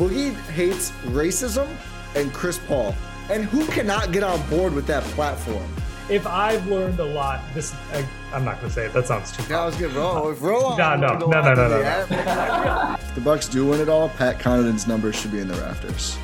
Boogie hates racism and Chris Paul. And who cannot get on board with that platform? If I've learned a lot, this I, I'm not gonna say it. That sounds too. That was good, bro. If Roll No, no, no, no, no, no, no. If the Bucks do win it all, Pat Connaughton's numbers should be in the rafters.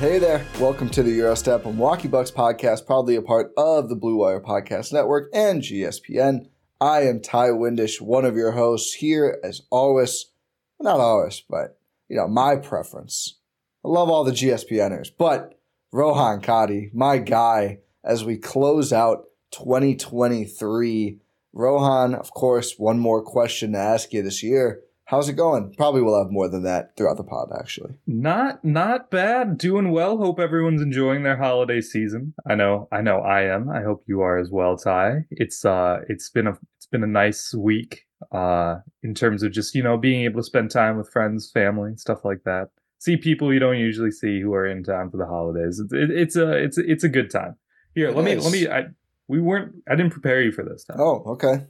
Hey there, welcome to the Gyro Step Milwaukee Bucks podcast, proudly a part of the Blue Wire Podcast Network and GSPN. I am Ti Windisch, one of your hosts here as always. Well, not always, but you know my preference. I love all the GSPNers, but Rohan Katti, my guy, as we close out 2023. Rohan, of course, one more question to ask you this year. How's it going? Probably we'll have more than that throughout the pod, actually. Not not bad. Doing well. Hope everyone's enjoying their holiday season. I know I know I am. I hope you are as well, Ti. It's uh it's been a it's been a nice week uh in terms of just, you know, being able to spend time with friends, family, stuff like that. See people you don't usually see who are in town for the holidays. It's it, it's a it's it's a good time. Here, let me let me I we weren't I didn't prepare you for this time. Oh, okay.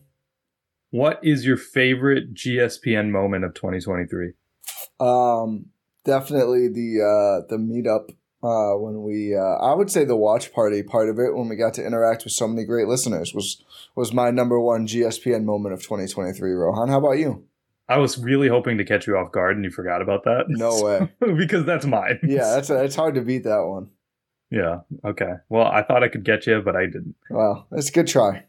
What is your favorite GSPN moment of 2023? Um, definitely the uh, the meetup uh, when we uh, I would say the watch party part of it when we got to interact with so many great listeners was was my number one GSPN moment of 2023. Rohan, how about you? I was really hoping to catch you off guard and you forgot about that. No way. because that's mine. Yeah, that's it's hard to beat that one. Yeah. Okay. Well, I thought I could get you, but I didn't. Well, it's a good try.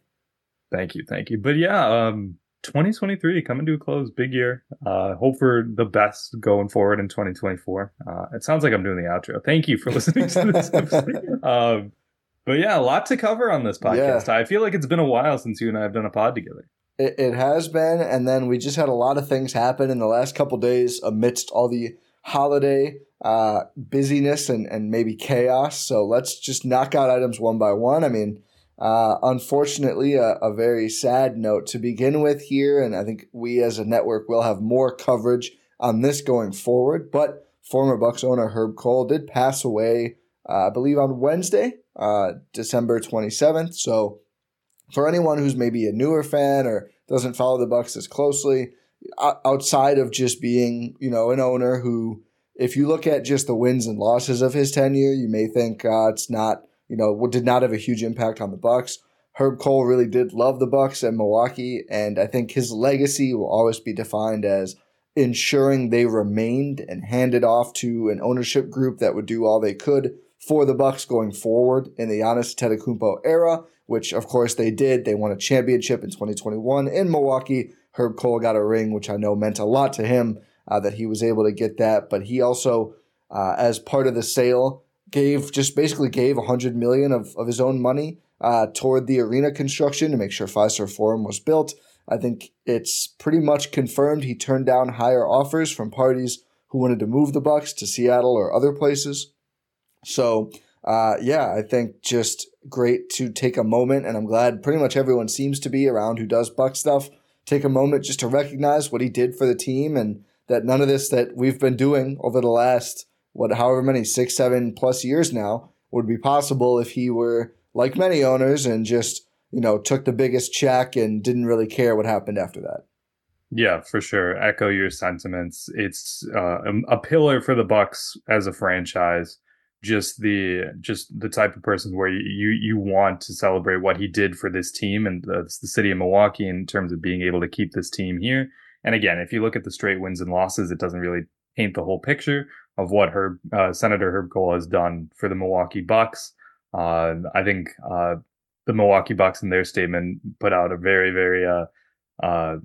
Thank you. Thank you. But yeah, um, 2023 coming to a close, big year. Uh, hope for the best going forward in 2024. Uh, it sounds like I'm doing the outro. Thank you for listening to this episode. um, but yeah, a lot to cover on this podcast. I feel like it's been a while since you and I have done a pod together. It, it has been, and then we just had a lot of things happen in the last couple days amidst all the holiday uh, busyness and, and maybe chaos. So let's just knock out items one by one. I mean, uh, unfortunately, a, a very sad note to begin with here, and I think we as a network will have more coverage on this going forward. But former Bucks owner Herb Kohl did pass away, uh, I believe, on Wednesday, uh, December 27th. So for anyone who's maybe a newer fan or doesn't follow the Bucks as closely, outside of just being you know an owner who, if you look at just the wins and losses of his tenure, you may think uh, it's not you know did not have a huge impact on the Bucks. Herb Kohl really did love the Bucks and Milwaukee, and I think his legacy will always be defined as ensuring they remained and handed off to an ownership group that would do all they could for the Bucks going forward in the Giannis Antetokounmpo era, which of course they did. They won a championship in 2021 in Milwaukee. Herb Kohl got a ring, which I know meant a lot to him uh, that he was able to get that. But he also, uh, as part of the sale, gave just basically gave 100 million of, of his own money uh, toward the arena construction to make sure Fiserv Forum was built. I think it's pretty much confirmed he turned down higher offers from parties who wanted to move the Bucks to Seattle or other places. So, uh, yeah, I think just great to take a moment, and I'm glad pretty much everyone seems to be around who does Buck stuff. Take a moment just to recognize what he did for the team, and that none of this that we've been doing over the last what, however many six, seven plus years now would be possible if he were like many owners and just you know, took the biggest check and didn't really care what happened after that. Yeah, for sure. Echo your sentiments. It's uh, a pillar for the Bucks as a franchise. Just the just the type of person where you you want to celebrate what he did for this team and the, the city of Milwaukee in terms of being able to keep this team here. And again, if you look at the straight wins and losses, it doesn't really paint the whole picture of what Herb uh, Senator Herb Kohl has done for the Milwaukee Bucks. Uh, I think uh, the Milwaukee Bucks in their statement put out a very very uh, uh,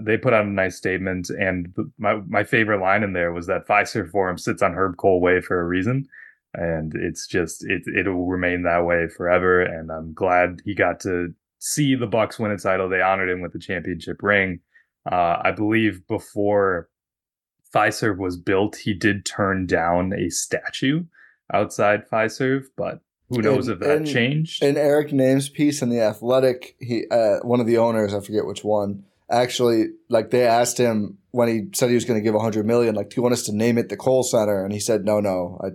they put out a nice statement, and my my favorite line in there was that Fiserv Forum sits on Herb Kohl way for a reason, and it's just it it'll remain that way forever. And I'm glad he got to see the Bucks win a title. They honored him with the championship ring. Uh, I believe before Fiserv was built, he did turn down a statue outside Fiserv, but who knows if that changed? In Eric Nehm's piece in the Athletic, he uh, one of the owners, I forget which one, actually like they asked him when he said he was going to give 100 million like do you want us to name it the Kohl Center? And he said no no I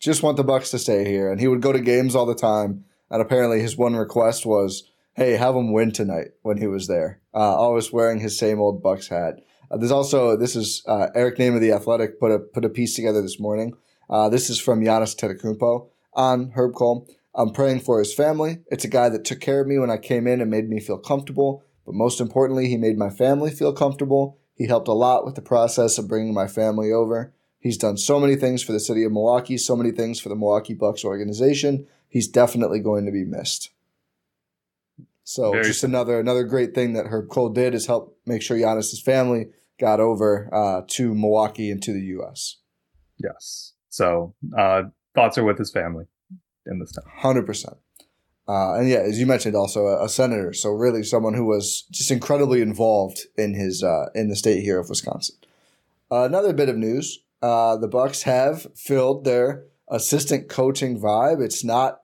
just want the Bucks to stay here. And he would go to games all the time and apparently his one request was hey have him win tonight when he was there. Uh, always wearing his same old Bucks hat uh, there's also this is uh, Eric Nehm of the Athletic put a put a piece together this morning uh, this is from Giannis Antetokounmpo on Herb Kohl. I'm praying for his family it's a guy that took care of me when I came in and made me feel comfortable but most importantly, he made my family feel comfortable. He helped a lot with the process of bringing my family over. He's done so many things for the city of Milwaukee, so many things for the Milwaukee Bucks organization. He's definitely going to be missed. So Very just another another great thing that Herb Kohl did is help make sure Giannis's family got over uh, to Milwaukee and to the U.S. Yes. So uh, thoughts are with his family in this time. Hundred percent. Uh, and yeah, as you mentioned, also a, a, senator. So really, someone who was just incredibly involved in his uh, in the state here of Wisconsin. Uh, another bit of news: uh, the Bucks have filled their assistant coaching vibe. It's not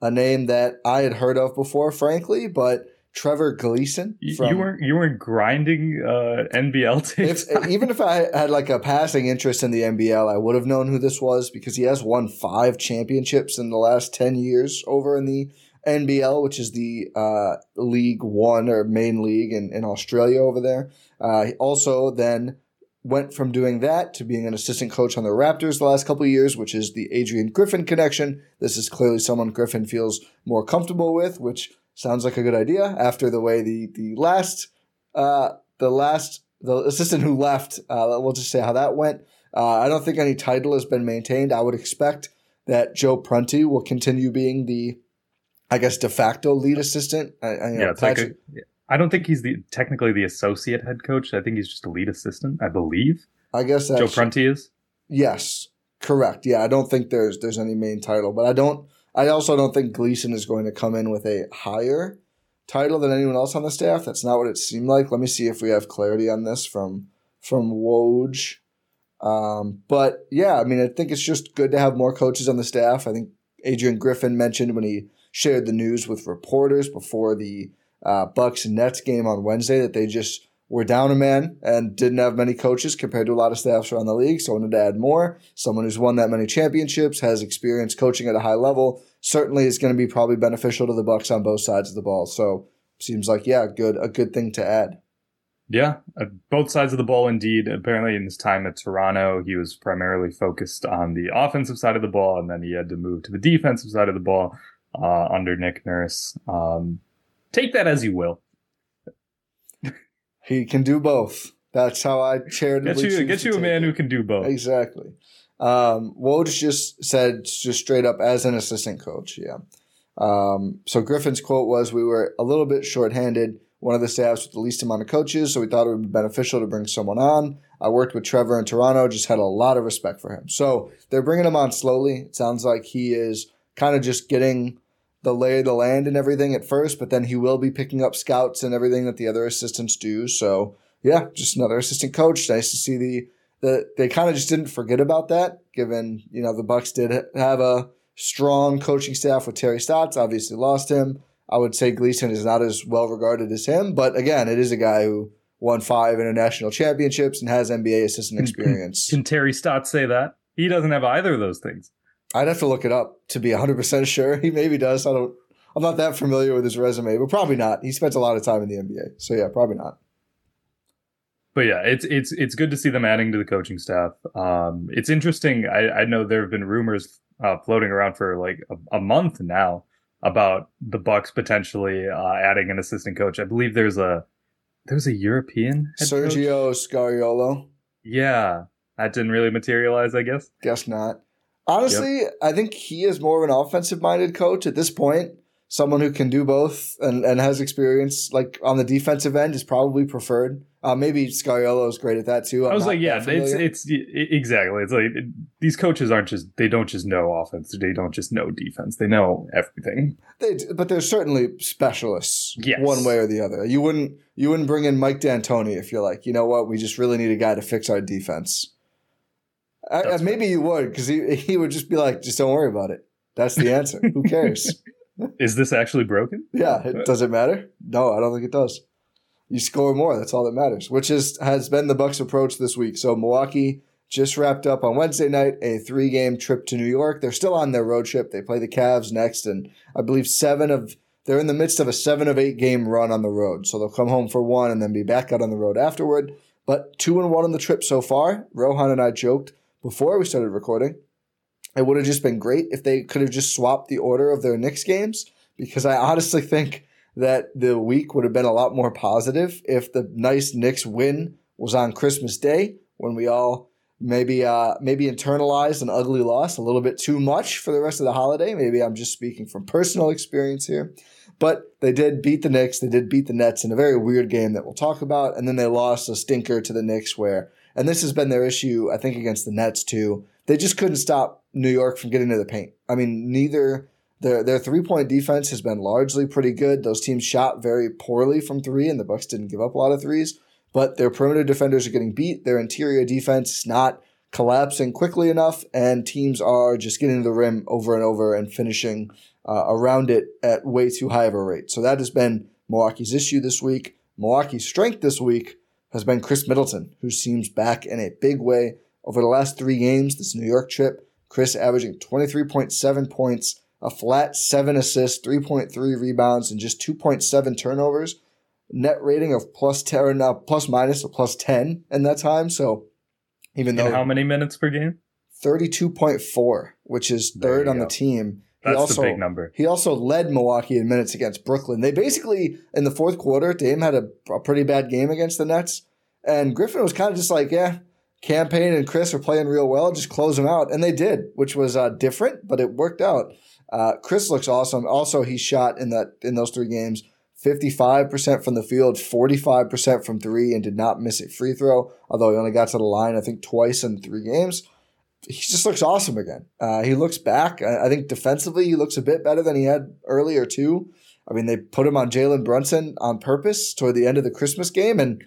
a name that I had heard of before, frankly, but Trevor Gleeson. From, you weren't you weren't grinding uh, NBL tapes. If, even if I had like a passing interest in the NBL, I would have known who this was because he has won five championships in the last ten years over in the NBL, which is the uh, League One or main league in, in Australia over there. Uh, he also then went from doing that to being an assistant coach on the Raptors the last couple of years, which is the Adrian Griffin connection. This is clearly someone Griffin feels more comfortable with, which sounds like a good idea after the way the the last uh, the last the assistant who left. Uh, we'll just say how that went. Uh, I don't think any title has been maintained. I would expect that Joe Prunty will continue being the I guess de facto lead assistant. I, I, yeah, it's Patrick, like a, I don't think he's the technically the associate head coach. I think he's just a lead assistant. I believe. I guess Joe Prunty is. Yes, correct. Yeah, I don't think there's there's any main title, but I don't. I also don't think Gleeson is going to come in with a higher title than anyone else on the staff. That's not what it seemed like. Let me see if we have clarity on this from from Woj. Um, but yeah, I mean, I think it's just good to have more coaches on the staff. I think Adrian Griffin mentioned when he shared the news with reporters before the uh, Bucks Nets game on Wednesday that they just were down a man and didn't have many coaches compared to a lot of staffs around the league. So I wanted to add more. Someone who's won that many championships, has experience coaching at a high level, certainly is going to be probably beneficial to the Bucks on both sides of the ball. So seems like yeah, good a good thing to add. Yeah, uh, both sides of the ball indeed. Apparently, in his time at Toronto, he was primarily focused on the offensive side of the ball, and then he had to move to the defensive side of the ball uh, under Nick Nurse. Um, take that as you will. He can do both. That's how I charitably get you get you a man it. who can do both. Exactly. Um, Woj just said just straight up as an assistant coach. Yeah. Um, so Griffin's quote was, "We were a little bit shorthanded. One of the staffs with the least amount of coaches, so we thought it would be beneficial to bring someone on. I worked with Trevor in Toronto, just had a lot of respect for him. So they're bringing him on slowly. It sounds like he is kind of just getting the lay of the land and everything at first, but then he will be picking up scouts and everything that the other assistants do. So yeah, just another assistant coach. Nice to see the the they kind of just didn't forget about that, given you know the Bucks did have a strong coaching staff with Terry Stotts. Obviously lost him. I would say Gleeson is not as well regarded as him, but again, it is a guy who won five international championships and has NBA assistant experience. Can, can Terry Stotts say that? He doesn't have either of those things. I'd have to look it up to be 100% sure. He maybe does. I don't I'm not that familiar with his resume, but probably not. He spent a lot of time in the NBA, so yeah, probably not. But yeah, it's it's it's good to see them adding to the coaching staff. Um, it's interesting. I, I know there have been rumors uh, floating around for like a, a month now about the Bucks potentially uh, adding an assistant coach. I believe there's a there's a European Sergio coach? Scariolo. Yeah, that didn't really materialize. I guess. Guess not. Honestly, yep. I think he is more of an offensive minded coach at this point. Someone who can do both and, and has experience like on the defensive end is probably preferred. Uh, maybe Scariolo is great at that too. I'm i was like, yeah, it's it's exactly. It's like it, these coaches aren't just they don't just know offense. They don't just know defense. They know everything. They, but they're certainly specialists. Yes. one way or the other. You wouldn't you wouldn't bring in Mike D'Antoni if you're like, you know what, we just really need a guy to fix our defense. I, maybe you would because he he would just be like, just don't worry about it. That's the answer. Who cares? Is this actually broken? Yeah. It, uh, does it matter? No, I don't think it does you score more. That's all that matters, which is has been the Bucks' approach this week. So Milwaukee just wrapped up on Wednesday night a three game trip to New York. They're still on their road trip. They play the Cavs next, and I believe seven of they're in the midst of a seven of eight game run on the road. So they'll come home for one and then be back out on the road afterward. But two and one on the trip so far. Rohan and I joked before we started recording. It would have just been great if they could have just swapped the order of their Knicks games because I honestly think that the week would have been a lot more positive if the nice Knicks win was on Christmas Day when we all maybe uh, maybe internalized an ugly loss a little bit too much for the rest of the holiday. Maybe I'm just speaking from personal experience here. But they did beat the Knicks. They did beat the Nets in a very weird game that we'll talk about. And then they lost a stinker to the Knicks where, and this has been their issue, I think, against the Nets too. They just couldn't stop New York from getting to the paint. I mean, neither their their three point defense has been largely pretty good. Those teams shot very poorly from three, and the Bucks didn't give up a lot of threes. But their perimeter defenders are getting beat. Their interior defense is not collapsing quickly enough, and teams are just getting to the rim over and over and finishing uh, around it at way too high of a rate. So that has been Milwaukee's issue this week. Milwaukee's strength this week has been Khris Middleton, who seems back in a big way over the last three games. This New York trip, Khris averaging 23.7 points a flat seven assists, 3.3 rebounds, and just 2.7 turnovers. Net rating of plus 10, uh, plus minus a plus 10 in that time. So even though. How many minutes per game? 32.4, which is third on go. the team. That's also, the big number. He also led Milwaukee in minutes against Brooklyn. They basically, in the fourth quarter, Dame had a, a pretty bad game against the Nets. And Griffin was kind of just like, yeah, Cam Payne and Khris are playing real well. Just close them out. And they did, which was uh, different, but it worked out. Uh, Khris looks awesome. Also, he shot in that in those three games 55% from the field, 45% from three, and did not miss a free throw, although he only got to the line, I think, twice in three games. He just looks awesome again. Uh, he looks back. I, I, think defensively, he looks a bit better than he had earlier, too. I mean, they put him on Jalen Brunson on purpose toward the end of the Christmas game, and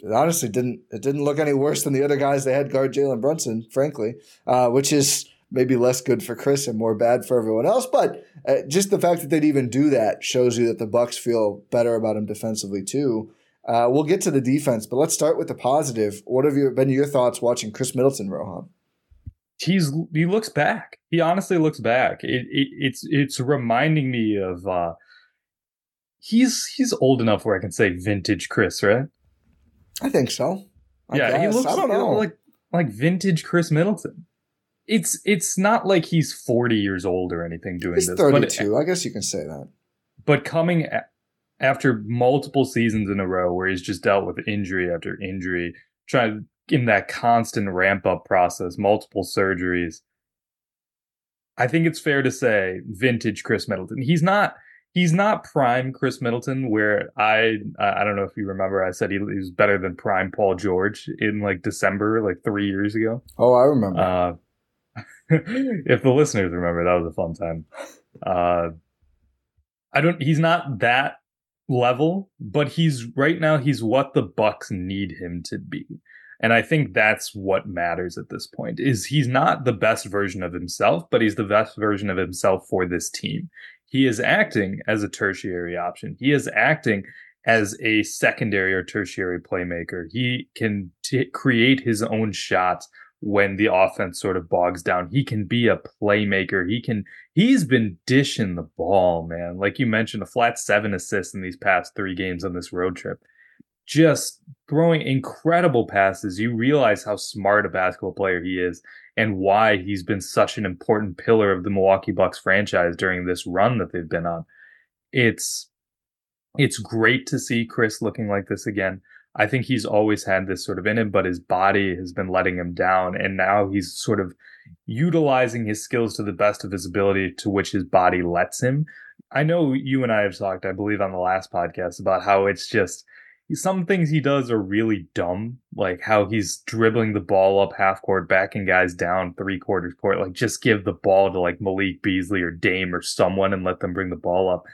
it honestly didn't it didn't look any worse than the other guys they had guard Jalen Brunson, frankly, uh, which is maybe less good for Khris and more bad for everyone else. But uh, just the fact that they'd even do that shows you that the Bucks feel better about him defensively too. Uh, we'll get to the defense, but let's start with the positive. What have your, been your thoughts watching Khris Middleton, Rohan? He's he looks back. He honestly looks back. It, it it's it's reminding me of uh, he's he's old enough where I can say vintage Khris, right? I think so. I yeah, guess. he looks I don't know. like like vintage Khris Middleton it's it's not like he's 40 years old or anything doing he's this. 32. I guess you can say that. But coming a- after multiple seasons in a row where he's just dealt with injury after injury, trying in that constant ramp up process, multiple surgeries. I think it's fair to say vintage Khris Middleton. He's not he's not prime Khris Middleton where I I don't know if you remember I said he, he was better than prime Paul George in like December like 3 years ago. Oh, I remember. Uh, if the listeners remember, that was a fun time. Uh, I don't. He's not that level, but he's right now. He's what the Bucks need him to be, and I think that's what matters at this point. Is he's not the best version of himself, but he's the best version of himself for this team. He is acting as a tertiary option. He is acting as a secondary or tertiary playmaker. He can t- create his own shots when the offense sort of bogs down. He can be a playmaker. He can he's been dishing the ball, man. Like you mentioned, a flat seven assists in these past three games on this road trip. Just throwing incredible passes. You realize how smart a basketball player he is and why he's been such an important pillar of the Milwaukee Bucks franchise during this run that they've been on. It's it's great to see Khris looking like this again. I think he's always had this sort of in him, but his body has been letting him down. And now he's sort of utilizing his skills to the best of his ability to which his body lets him. I know you and I have talked, I believe, on the last podcast about how it's just some things he does are really dumb, like how he's dribbling the ball up half court, backing guys down three quarters court. Like just give the ball to like Malik Beasley or Dame or someone and let them bring the ball up.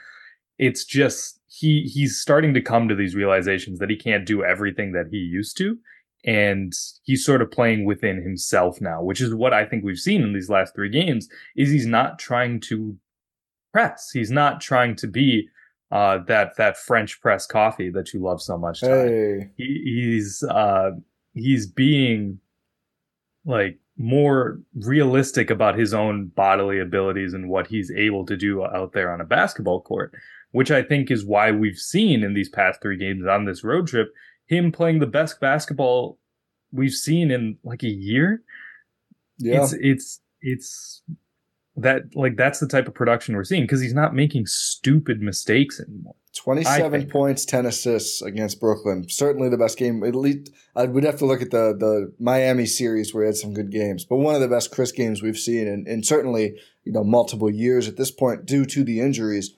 It's just he he's starting to come to these realizations that he can't do everything that he used to and he's sort of playing within himself now which is what i think we've seen in these last three games is he's not trying to press he's not trying to be uh, that that french press coffee that you love so much hey. he, he's uh, he's being like more realistic about his own bodily abilities and what he's able to do out there on a basketball court which I think is why we've seen in these past three games on this road trip him playing the best basketball we've seen in like a year. Yeah. It's it's it's that like that's the type of production we're seeing because he's not making stupid mistakes anymore. 27 points, 10 assists against Brooklyn. Certainly the best game. At least I would have to look at the the Miami series where he had some good games, but one of the best Khris games we've seen and, and certainly, you know, multiple years at this point due to the injuries.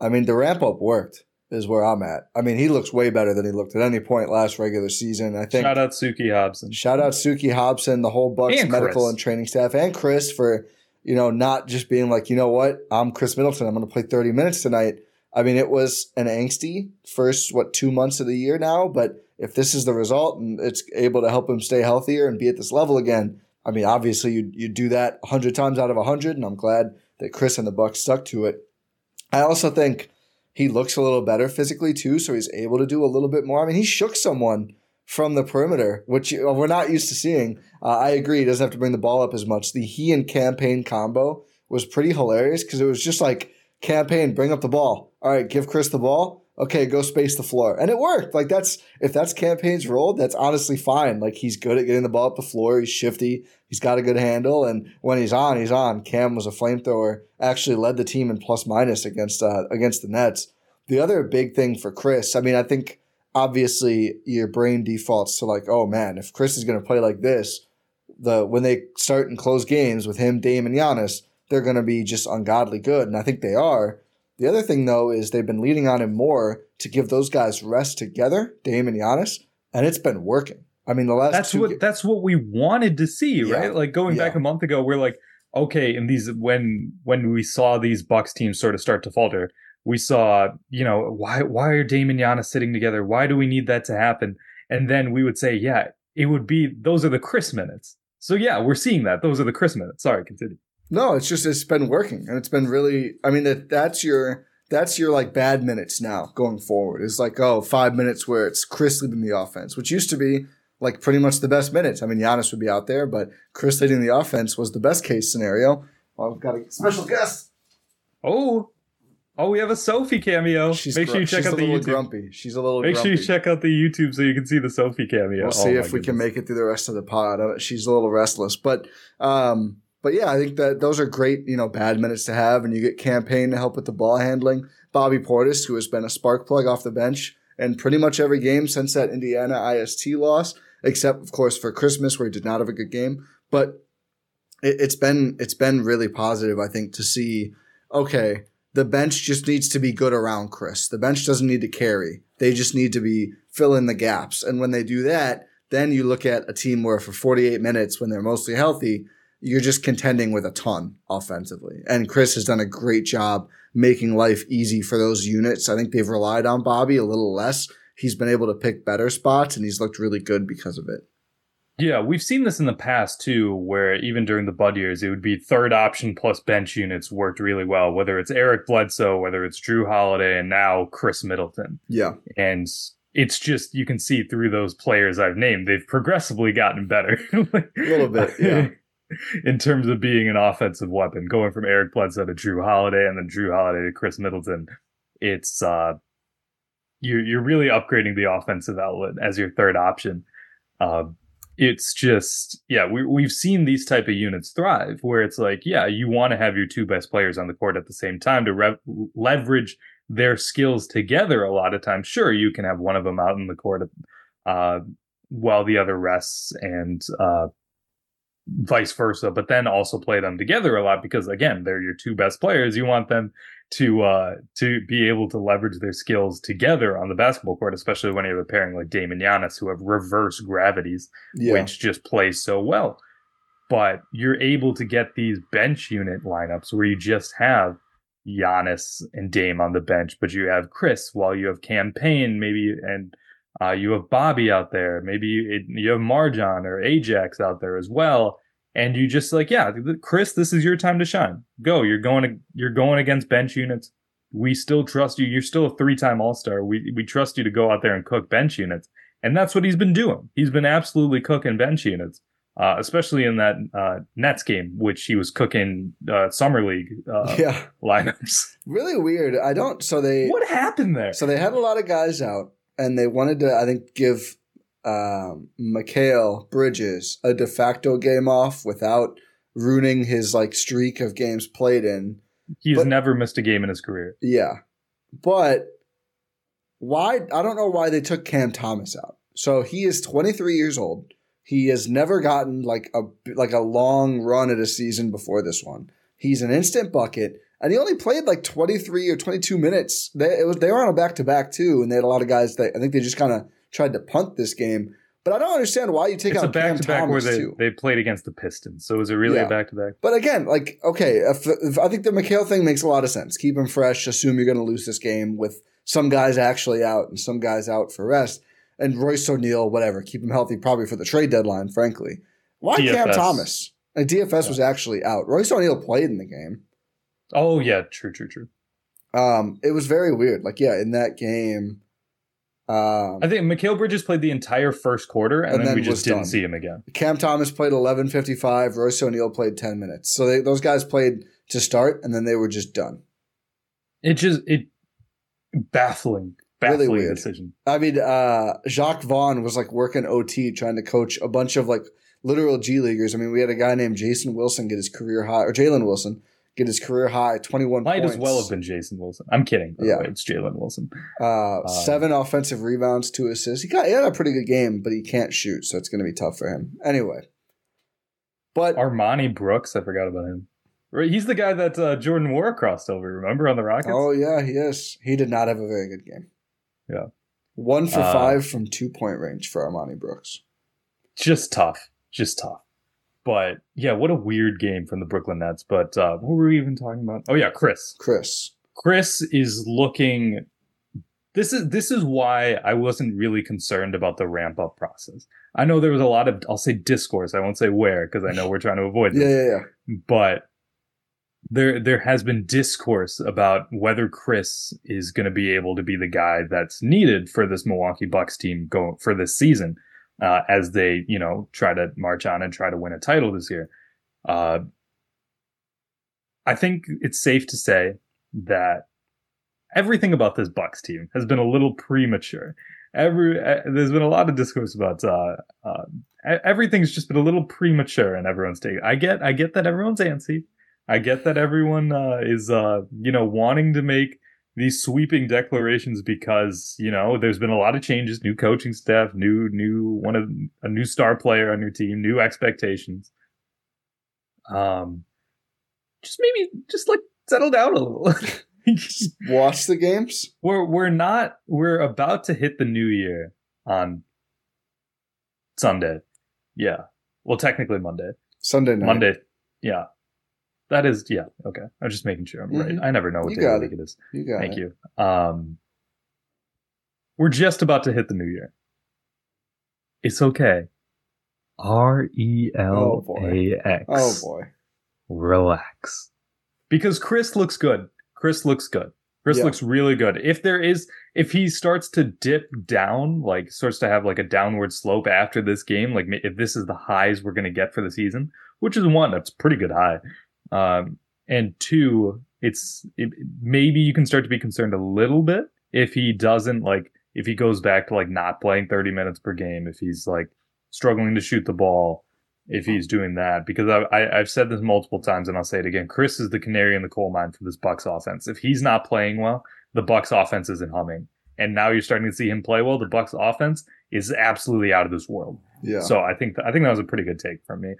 I mean, the ramp up worked is where I'm at. I mean, he looks way better than he looked at any point last regular season. I think. Shout out Suki Hobson. Shout out Suki Hobson, the whole Bucks and medical and training staff, and Khris for you know not just being like, you know what, I'm Khris Middleton. I'm going to play 30 minutes tonight. I mean, it was an angsty first what two months of the year now, but if this is the result and it's able to help him stay healthier and be at this level again, I mean, obviously you you do that 100 times out of 100, and I'm glad that Khris and the Bucks stuck to it. I also think he looks a little better physically too, so he's able to do a little bit more. I mean, he shook someone from the perimeter, which we're not used to seeing. Uh, I agree, he doesn't have to bring the ball up as much. The he and Cam Payne combo was pretty hilarious because it was just like Cam Payne, bring up the ball. All right, give Khris the ball okay, go space the floor. And it worked. Like that's if that's Cam Payne's role, that's honestly fine. Like he's good at getting the ball up the floor. He's shifty. He's got a good handle. And when he's on, he's on. Cam was a flamethrower. Actually led the team in plus minus against uh, against the Nets. The other big thing for Khris, I mean, I think obviously your brain defaults to like, oh man, if Khris is going to play like this, the when they start and close games with him, Dame, and Giannis, they're going to be just ungodly good. And I think they are. The other thing, though, is they've been leading on him more to give those guys rest together, Dame and Giannis, and it's been working. I mean, the last that's what ga- that's what we wanted to see, yeah. right? Like going yeah. back a month ago, we're like, okay, and these when when we saw these Bucks teams sort of start to falter, we saw, you know, why why are Dame and Giannis sitting together? Why do we need that to happen? And then we would say, yeah, it would be those are the Khris minutes. So yeah, we're seeing that. Those are the Khris minutes. Sorry, continue. No, it's just it's been working and it's been really. I mean that that's your that's your like bad minutes now going forward. It's like oh five minutes where it's Khris leading the offense, which used to be like pretty much the best minutes. I mean Giannis would be out there, but Khris leading the offense was the best case scenario. Well, I've got a special guest. Oh, Oh, we have a Sophie cameo. She's Make sure you check out the YouTube. Grumpy. She's a little. Make grumpy. sure you check out the YouTube so you can see the Sophie cameo. We'll see oh if we can make it through the rest of the pod. She's a little restless, but um, but yeah, I think that those are great, you know, bad minutes to have, and you get Cam Payne to help with the ball handling. Bobby Portis, who has been a spark plug off the bench and pretty much every game since that Indiana IST loss, except of course for Christmas where he did not have a good game. But it, it's been it's been really positive, I think, to see. Okay, the bench just needs to be good around Khris. The bench doesn't need to carry; they just need to be fill in the gaps. And when they do that, then you look at a team where for 48 minutes, when they're mostly healthy you're just contending with a ton offensively. And Khris has done a great job making life easy for those units. I think they've relied on Bobby a little less. He's been able to pick better spots and he's looked really good because of it. Yeah, we've seen this in the past too, where even during the Bud years, it would be third option plus bench units worked really well, whether it's Eric Bledsoe, whether it's Jrue Holiday, and now Khris Middleton. Yeah. And it's just, you can see through those players I've named, they've progressively gotten better. a little bit, yeah. in terms of being an offensive weapon, going from Eric Bledsoe to Jrue Holiday and then Jrue Holiday to Khris Middleton. It's uh, you're you're really upgrading the offensive outlet as your third option. Um, it's just yeah, we we've seen these type of units thrive where it's like yeah, you want to have your two best players on the court at the same time to leverage their skills together. A lot of times, sure, you can have one of them out in the court uh, while the other rests and uh, vice versa, but then also play them together a lot because again, they're your two best players. You want them to uh to be able to leverage their skills together on the basketball court, especially when you have a pairing like Damon Giannis who have reverse gravities, Yeah. which just plays so well. But you're able to get these bench unit lineups where you just have Giannis and Dame on the bench, but you have Khris while you have Cam Payne maybe and uh, you have Bobby out there, maybe you, you have MarJon or Ajax out there as well, and you just like, yeah, Khris, this is your time to shine. Go, you're going to you're going against bench units. We still trust you. You're still a three-time All-Star. We we trust you to go out there and cook bench units, and that's what he's been doing. He's been absolutely cooking bench units, uh, especially in that uh, Nets game, which he was cooking uh, summer league uh, yeah. lineups. Really weird. I don't. So they. What happened there? So they had a lot of guys out, and they wanted to, I think, give um, Mikal Bridges a de facto game off without ruining his like streak of games played in. He's but- never missed a game in his career. Yeah, but why? I don't know why they took Cam Thomas out. So he is 23 years old. He has never gotten like a like a long run at a season before this one. He's an instant bucket, and he only played like 23 or 22 minutes. They it was they were on a back to back too, and they had a lot of guys that I think they just kind of tried to punt this game. But I don't understand why you take It's a out Cam back to back where they, too. they played against the Pistons. So is it really Yeah. a back to back? But again, like, okay, if, if I think the McHale thing makes a lot of sense. Keep him fresh. Assume you're going to lose this game with some guys actually out and some guys out for rest. And Royce O'Neale, whatever, keep him healthy probably for the trade deadline, frankly. Why Cam Thomas? And DFS was actually out. Royce O'Neale played in the game. Oh yeah, true, true, true. Um, it was very weird. Like, yeah, in that game, um, I think Mikal Bridges played the entire first quarter, and, And then, then we just didn't done. see him again. Cam Thomas played 11:55. Royce O'Neale played 10 minutes. So they, those guys played to start, and then they were just done. It just it baffling, Really baffling weird. decision. I mean, uh, Jacques Vaughn was like working OT trying to coach a bunch of like literal G leaguers. I mean, we had a guy named Jason Wilson get his career high, or Jalen Wilson get his career high, 21 Might points. as well have been Jason Wilson. I'm kidding. Yeah. way. it's Jalen Wilson. Uh, Um, seven offensive rebounds, two assists. He got he had a pretty good game, but he can't shoot, so it's going to be tough for him. Anyway, but Armoni Brooks, I forgot about him. Right, he's the guy that uh, Jordan Moore crossed over. Remember on the Rockets? oh yeah, he is. He did not have a very good game. Yeah. one for Uh, five from two point range for Armoni Brooks. just tough, just tough. But yeah, what a weird game from the Brooklyn Nets. But uh, what were we even talking about? Oh yeah, Khris. Khris, Khris is looking. This is this is why I wasn't really concerned about the ramp up process. I know there was a lot of I'll say discourse. I won't say where because I know we're trying to avoid yeah, this. yeah, yeah. But there there has been discourse about whether Khris is going to be able to be the guy that's needed for this Milwaukee Bucks team going for this season uh, as they you know try to march on and try to win a title this year. Uh, I think it's safe to say that everything about this Bucks team has been a little premature. Every uh, there's been a lot of discourse about uh, uh, everything's just been a little premature and everyone's taking. I get I get that everyone's antsy. I get that everyone uh, is you know wanting to make these sweeping declarations because you know there's been a lot of changes, new coaching staff, new new one of a new star player on your team, new expectations. Um, just maybe just like settle down a little. Just watch the games. we're we're not we're about to hit the new year on Sunday. Yeah. Well, technically Monday. Sunday night. Monday. Yeah. That is yeah, okay. I'm just making sure I'm right. Mhm. I never know what You day of the week it is. You got Thank it. you. Um We're just about to hit the new year. It's okay. R E L A X. Oh boy. relax. Because Khris looks good. Khris looks good. Khris Yeah. looks really good. If there is, if he starts to dip down, like starts to have like a downward slope after this game, like if this is the highs we're going to get for the season, which is one that's pretty good high. Um, and two, it's it, maybe you can start to be concerned a little bit if he doesn't like if he goes back to like not playing 30 minutes per game, if he's like struggling to shoot the ball, if he's doing that. Because I, I I've said this multiple times and I'll say it again. Khris is the canary in the coal mine for this Bucks offense. If he's not playing well, the Bucks offense isn't humming. And now you're starting to see him play well. The Bucks offense is absolutely out of this world. Yeah. So I think I think that was a pretty good take from me.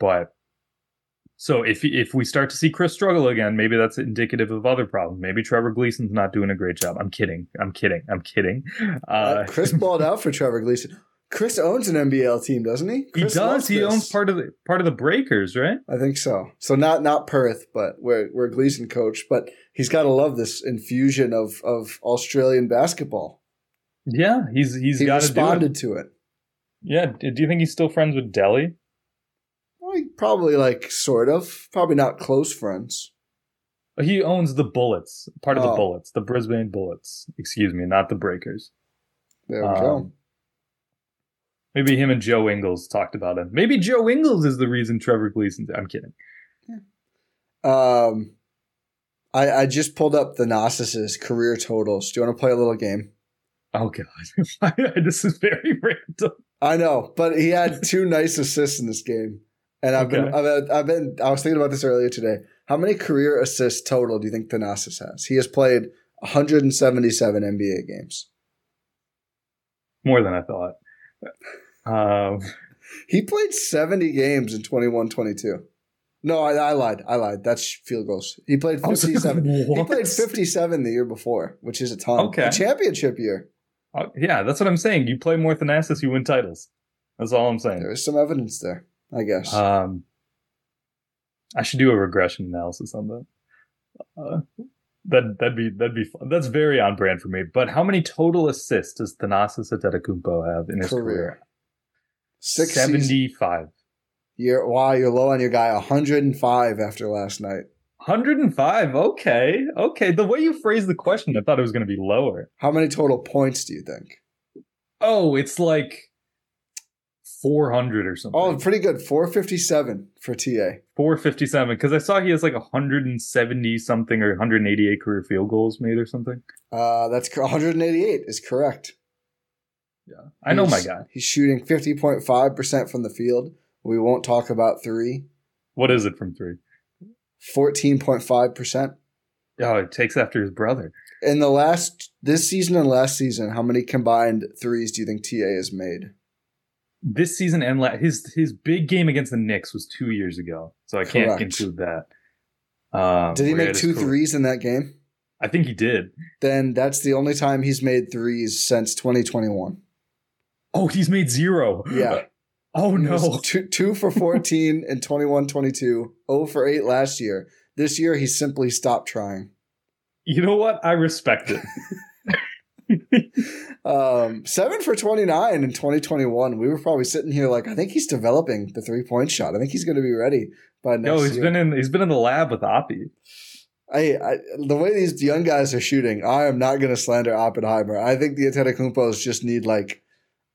But so if if we start to see Khris struggle again, maybe that's indicative of other problems. Maybe Trevor Gleeson's not doing a great job. I'm kidding. I'm kidding. I'm kidding. Uh, Uh, Khris balled out for Trevor Gleeson. Khris owns an NBL team, doesn't he? he does. He this. owns part of the part of the Breakers, right? I think so. So not not Perth, but where where Gleeson coached. But he's got to love this infusion of of Australian basketball. Yeah, he's he's he got to do it. responded to it. Yeah. Do you think he's still friends with Delhi? Well, probably like sort of, probably not close friends. He owns the Bullets, part of the Oh. Bullets, the Brisbane Bullets. Excuse me, not the Breakers. There we Um, Maybe him and Joe Ingles talked about him. Maybe Joe Ingles is the reason Trevor Gleeson's. I'm kidding. go. Um, I I just pulled up the Gnosis's career totals. Do you want to play a little game? Oh god, this is very random. I know, but he had two nice assists in this game, and I've been, I've, been- I've been, I was thinking about this earlier today. How many career assists total do you think Thanasis has? He has played 177 NBA games. More than I thought. Um, He played 70 games in 21-22. No, I, I lied. I lied. That's field goals. He played I was like, 57. he played 57 the year before, which is a ton. Okay. A championship year. uh, yeah, that's what I'm saying. You play more Thanasis, you win titles. That's all I'm saying. There is some evidence there, I guess. Um, I should do a regression analysis on that. Uh, that that'd be that'd be fun. That's very on brand for me. But how many total assists does Thanasis Antetokounmpo have in his Career. career? Six. Seventy-five. You're, wow, you're low on your guy. 105 after last night. 105. Okay. Okay. The way you phrased the question, I thought it was going to be lower. How many total points do you think? Oh, it's like 400 or something. Oh, pretty good. 457 for TA. 457. Because I saw he has like 170 something or 188 career field goals made or something. Uh, that's 188 is correct. Yeah. I know my He's- guy. He's shooting 50.5% from the field. We won't talk about three. What is it from three? 14.5%. Oh, it takes after his brother. In the last, this season and last season, how many combined threes do you think TA has made? This season and la- his his big game against the Knicks was two years ago, so I can't Correct. include that. Um, Did he make two threes in that game? I think he did. Then that's the only time he's made threes since 2021. Oh, he's made zero. Yeah. Oh no. Two, two for 14 in 21 22, 0 for 8 last year. This year, he simply stopped trying. You know what? I respect it. Um, 7 for 29 in 2021. We were probably sitting here like, I think he's developing the three point shot. I think he's going to be ready by next No, he's year. been in he's been in the lab with Oppie. I, I, the way these young guys are shooting, I am not going to slander Oppenheimer. I think the Antetokounmpos just need like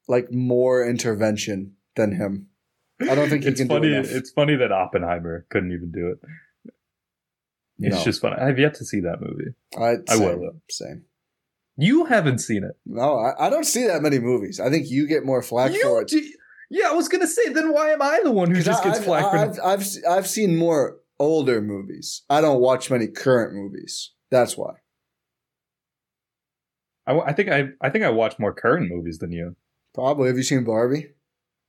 like more intervention than him. I don't think he it's can funny. do enough. It's funny that Oppenheimer couldn't even do it. It's No. just funny. I've yet to see that movie. I, I will. Same. You haven't seen it. No, I, I don't see that many movies. I think you get more flack for it. do, yeah, I was gonna say. Then why am I the one who just I- gets I've, flack for? I've, I've, I've seen more older movies. I don't watch many current movies. That's why. I, I think I I think I watch more current movies than you. Probably. Have you seen Barbie?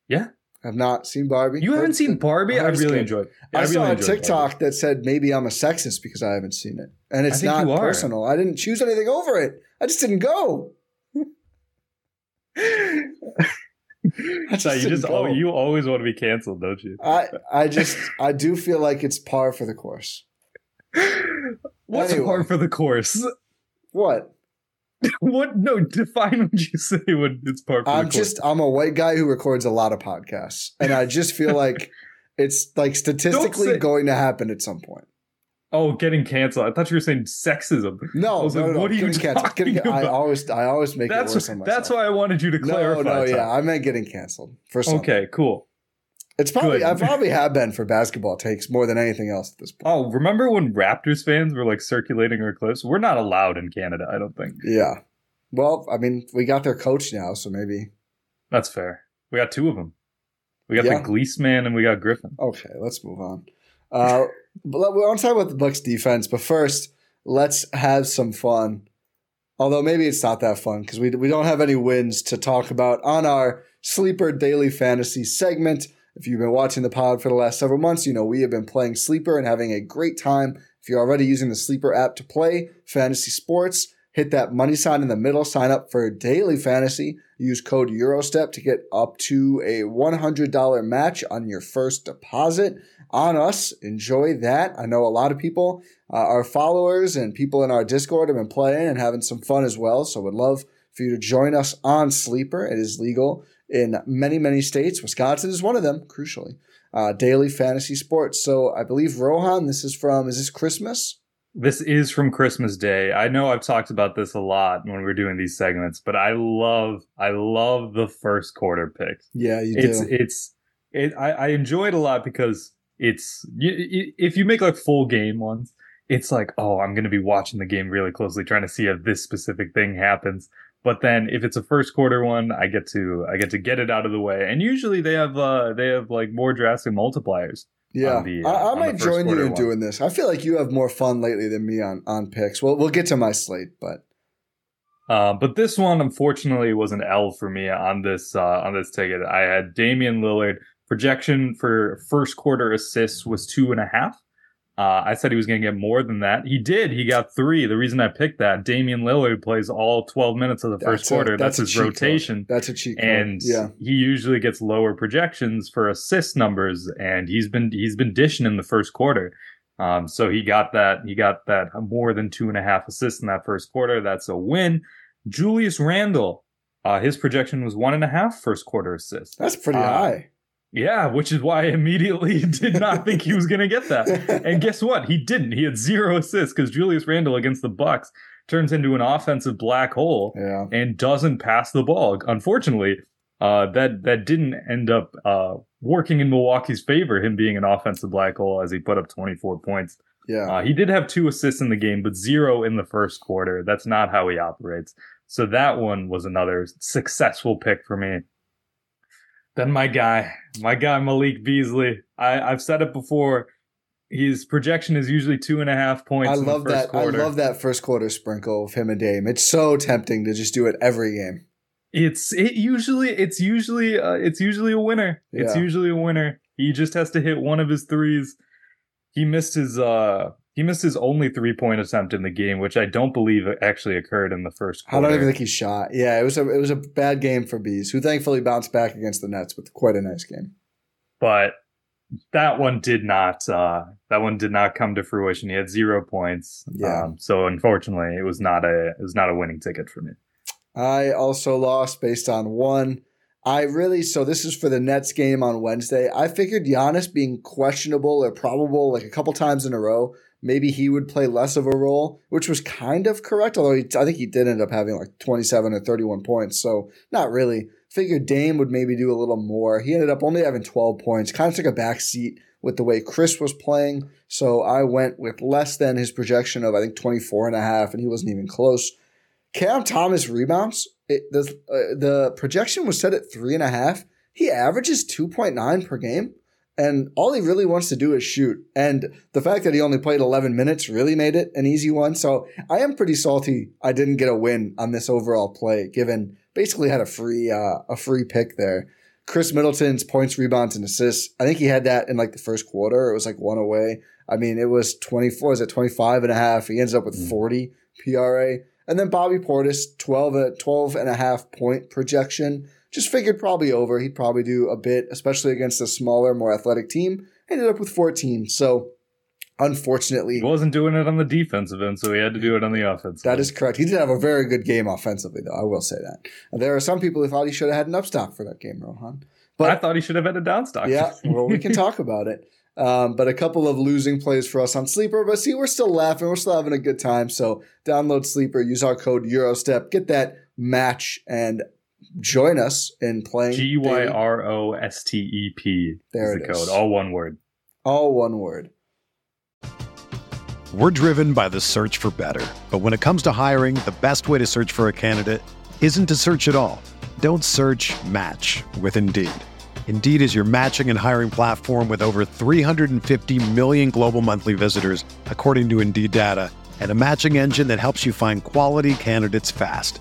Yeah. I've not seen Barbie. You haven't seen Barbie? I it's really enjoyed. Yeah, I, really saw a TikTok Barbie. that said maybe I'm a sexist because I haven't seen it, and it's not personal. I didn't choose anything over it. I just didn't go. just So you just go. you always want to be canceled, don't you? I I just I do feel like it's par for the course. What's Anyway. hard for the course? What? what? No, define what you say when it's part. I'm the just I'm a white guy who records a lot of podcasts, and I just feel like it's like statistically say- going to happen at some point. Oh, getting canceled. I thought you were saying sexism. No, I was no, like, no, what are you canceled. talking Getting- I always I always make That's it worse on myself. that's why I wanted you to no, clarify. no, Tom. yeah, I meant getting canceled for something. Okay, cool. It's probably Good. I probably have been for basketball takes more than anything else at this point. Oh, remember when Raptors fans were like circulating our clips? We're not allowed in Canada, I don't think. Yeah. Well, I mean, we got their coach now, so maybe. That's fair. We got two of them. We got Yeah. the Gleese man and we got Griffin. Okay, let's move on. Uh, but we want to talk about the Bucks defense, but first, let's have some fun. Although maybe it's not that fun because we we don't have any wins to talk about on our sleeper daily fantasy segment. If you've been watching the pod for the last several months, you know we have been playing sleeper and having a great time. If you're already using the sleeper app to play fantasy sports, hit that money sign in the middle, sign up for daily fantasy. Use code Gyrostep to get up to a $100 match on your first deposit on us. Enjoy that. I know a lot of people, uh, our followers and people in our Discord have been playing and having some fun as well. So would love for you to join us on Sleeper. It is legal in many, many states. Wisconsin is one of them, crucially. Uh, daily fantasy sports. So I believe Rohan, this is from, is this Christmas? This is from Christmas Day. I know I've talked about this a lot when we're doing these segments, but I love I love the first quarter picks. Yeah, you It's do. it's it I, I enjoy it a lot because it's you, you, if you make like full game ones, it's like oh I'm gonna be watching the game really closely, trying to see if this specific thing happens. But then if it's a first quarter one, I get to I get to get it out of the way, and usually they have uh they have like more drastic multipliers. Yeah, the, uh, I, I might join you in one. doing this. I feel like you have more fun lately than me on on picks. Well, we'll get to my slate, but Uh, but this one, unfortunately, was an L for me on this uh, on this ticket. I had Damian Lillard projection for first quarter assists was two and a half. Uh, I said he was going to get more than that. He did. He got three. The reason I picked that, Damian Lillard plays all 12 minutes of the first That's a- quarter. that's That's, his cheat code. rotation. that's a cheat code. And yeah, he usually gets lower projections for assist numbers, and he's been he's been dishing in the first quarter. Um, so he got that he got that more than two and a half assists in that first quarter. That's a win. Julius Randle, uh, his projection was one and a half first quarter assists. that's pretty Uh, high. Yeah, which is why I immediately did not think he was going to get that. And guess what? He didn't. He had zero assists because Julius Randle against the Bucks turns into an offensive black hole yeah, and doesn't pass the ball. Unfortunately, uh, that that didn't end up uh, working in Milwaukee's favor. Him being an offensive black hole as he put up 24 points. yeah. Uh, he did have two assists in the game, but zero in the first quarter. That's not how he operates. So that one was another successful pick for me. Then my guy, my guy Malik Beasley. I, I've said it before. His projection is usually two and a half points. I in the love first that. Quarter. I love that first quarter sprinkle of him and Dame. It's so tempting to just do it every game. It's it usually it's usually uh, it's usually a winner. It's usually a winner. He just has to hit one of his threes. He missed his uh he missed his only three point attempt in the game, which I don't believe actually occurred in the first quarter. I don't even think he shot. Yeah, it was a it was a bad game for Bees, who thankfully bounced back against the Nets with quite a nice game. but that one did not uh that one did not come to fruition. He had zero points. Yeah. Um, so unfortunately it was not a it was not a winning ticket for me. I also lost based on one. I really so this is for the Nets game on Wednesday. I figured Giannis being questionable or probable like a couple times in a row, maybe he would play less of a role, which was kind of correct. Although he, I think he did end up having like twenty seven or thirty one points, so not really. Figured Dame would maybe do a little more. He ended up only having twelve points. Kind of took a back seat with the way Khris was playing. So I went with less than his projection of I think 24 and a half, and he wasn't even close. Cam Thomas rebounds. It, the uh, the projection was set at three and a half. He averages two point nine per game, and all he really wants to do is shoot. And the fact that he only played eleven minutes really made it an easy one. So I am pretty salty. I didn't get a win on this overall play, given basically had a free uh, a free pick there. Khris Middleton's points, rebounds, and assists. I think he had that in like the first quarter. It was like one away. I mean, it was 24, is it 25 and a half? He ends up with Mm. 40 PRA. And then Bobby Portis, 12, 12 and a half point projection. Just figured probably over. He'd probably do a bit, especially against a smaller, more athletic team. Ended up with 14. So, unfortunately, He wasn't doing it on the defensive end, so he had to do it on the offense. That is correct. He did have a very good game offensively, though. I will say that. There are some people who thought he should have had an upstock for that game, Rohan. But I thought he should have had a downstock. yeah, well, we can talk about it. Um, but a couple of losing plays for us on Sleeper. But see, we're still laughing. We're still having a good time. So download Sleeper, use our code Gyrostep, get that match, and join us in playing. G Y R O S T E P There is it the code. is. All one word. All one word. We're driven by the search for better. But when it comes to hiring, the best way to search for a candidate isn't to search at all. Don't search match with Indeed. Indeed is your matching and hiring platform with over 350 million global monthly visitors, according to Indeed data, and a matching engine that helps you find quality candidates fast.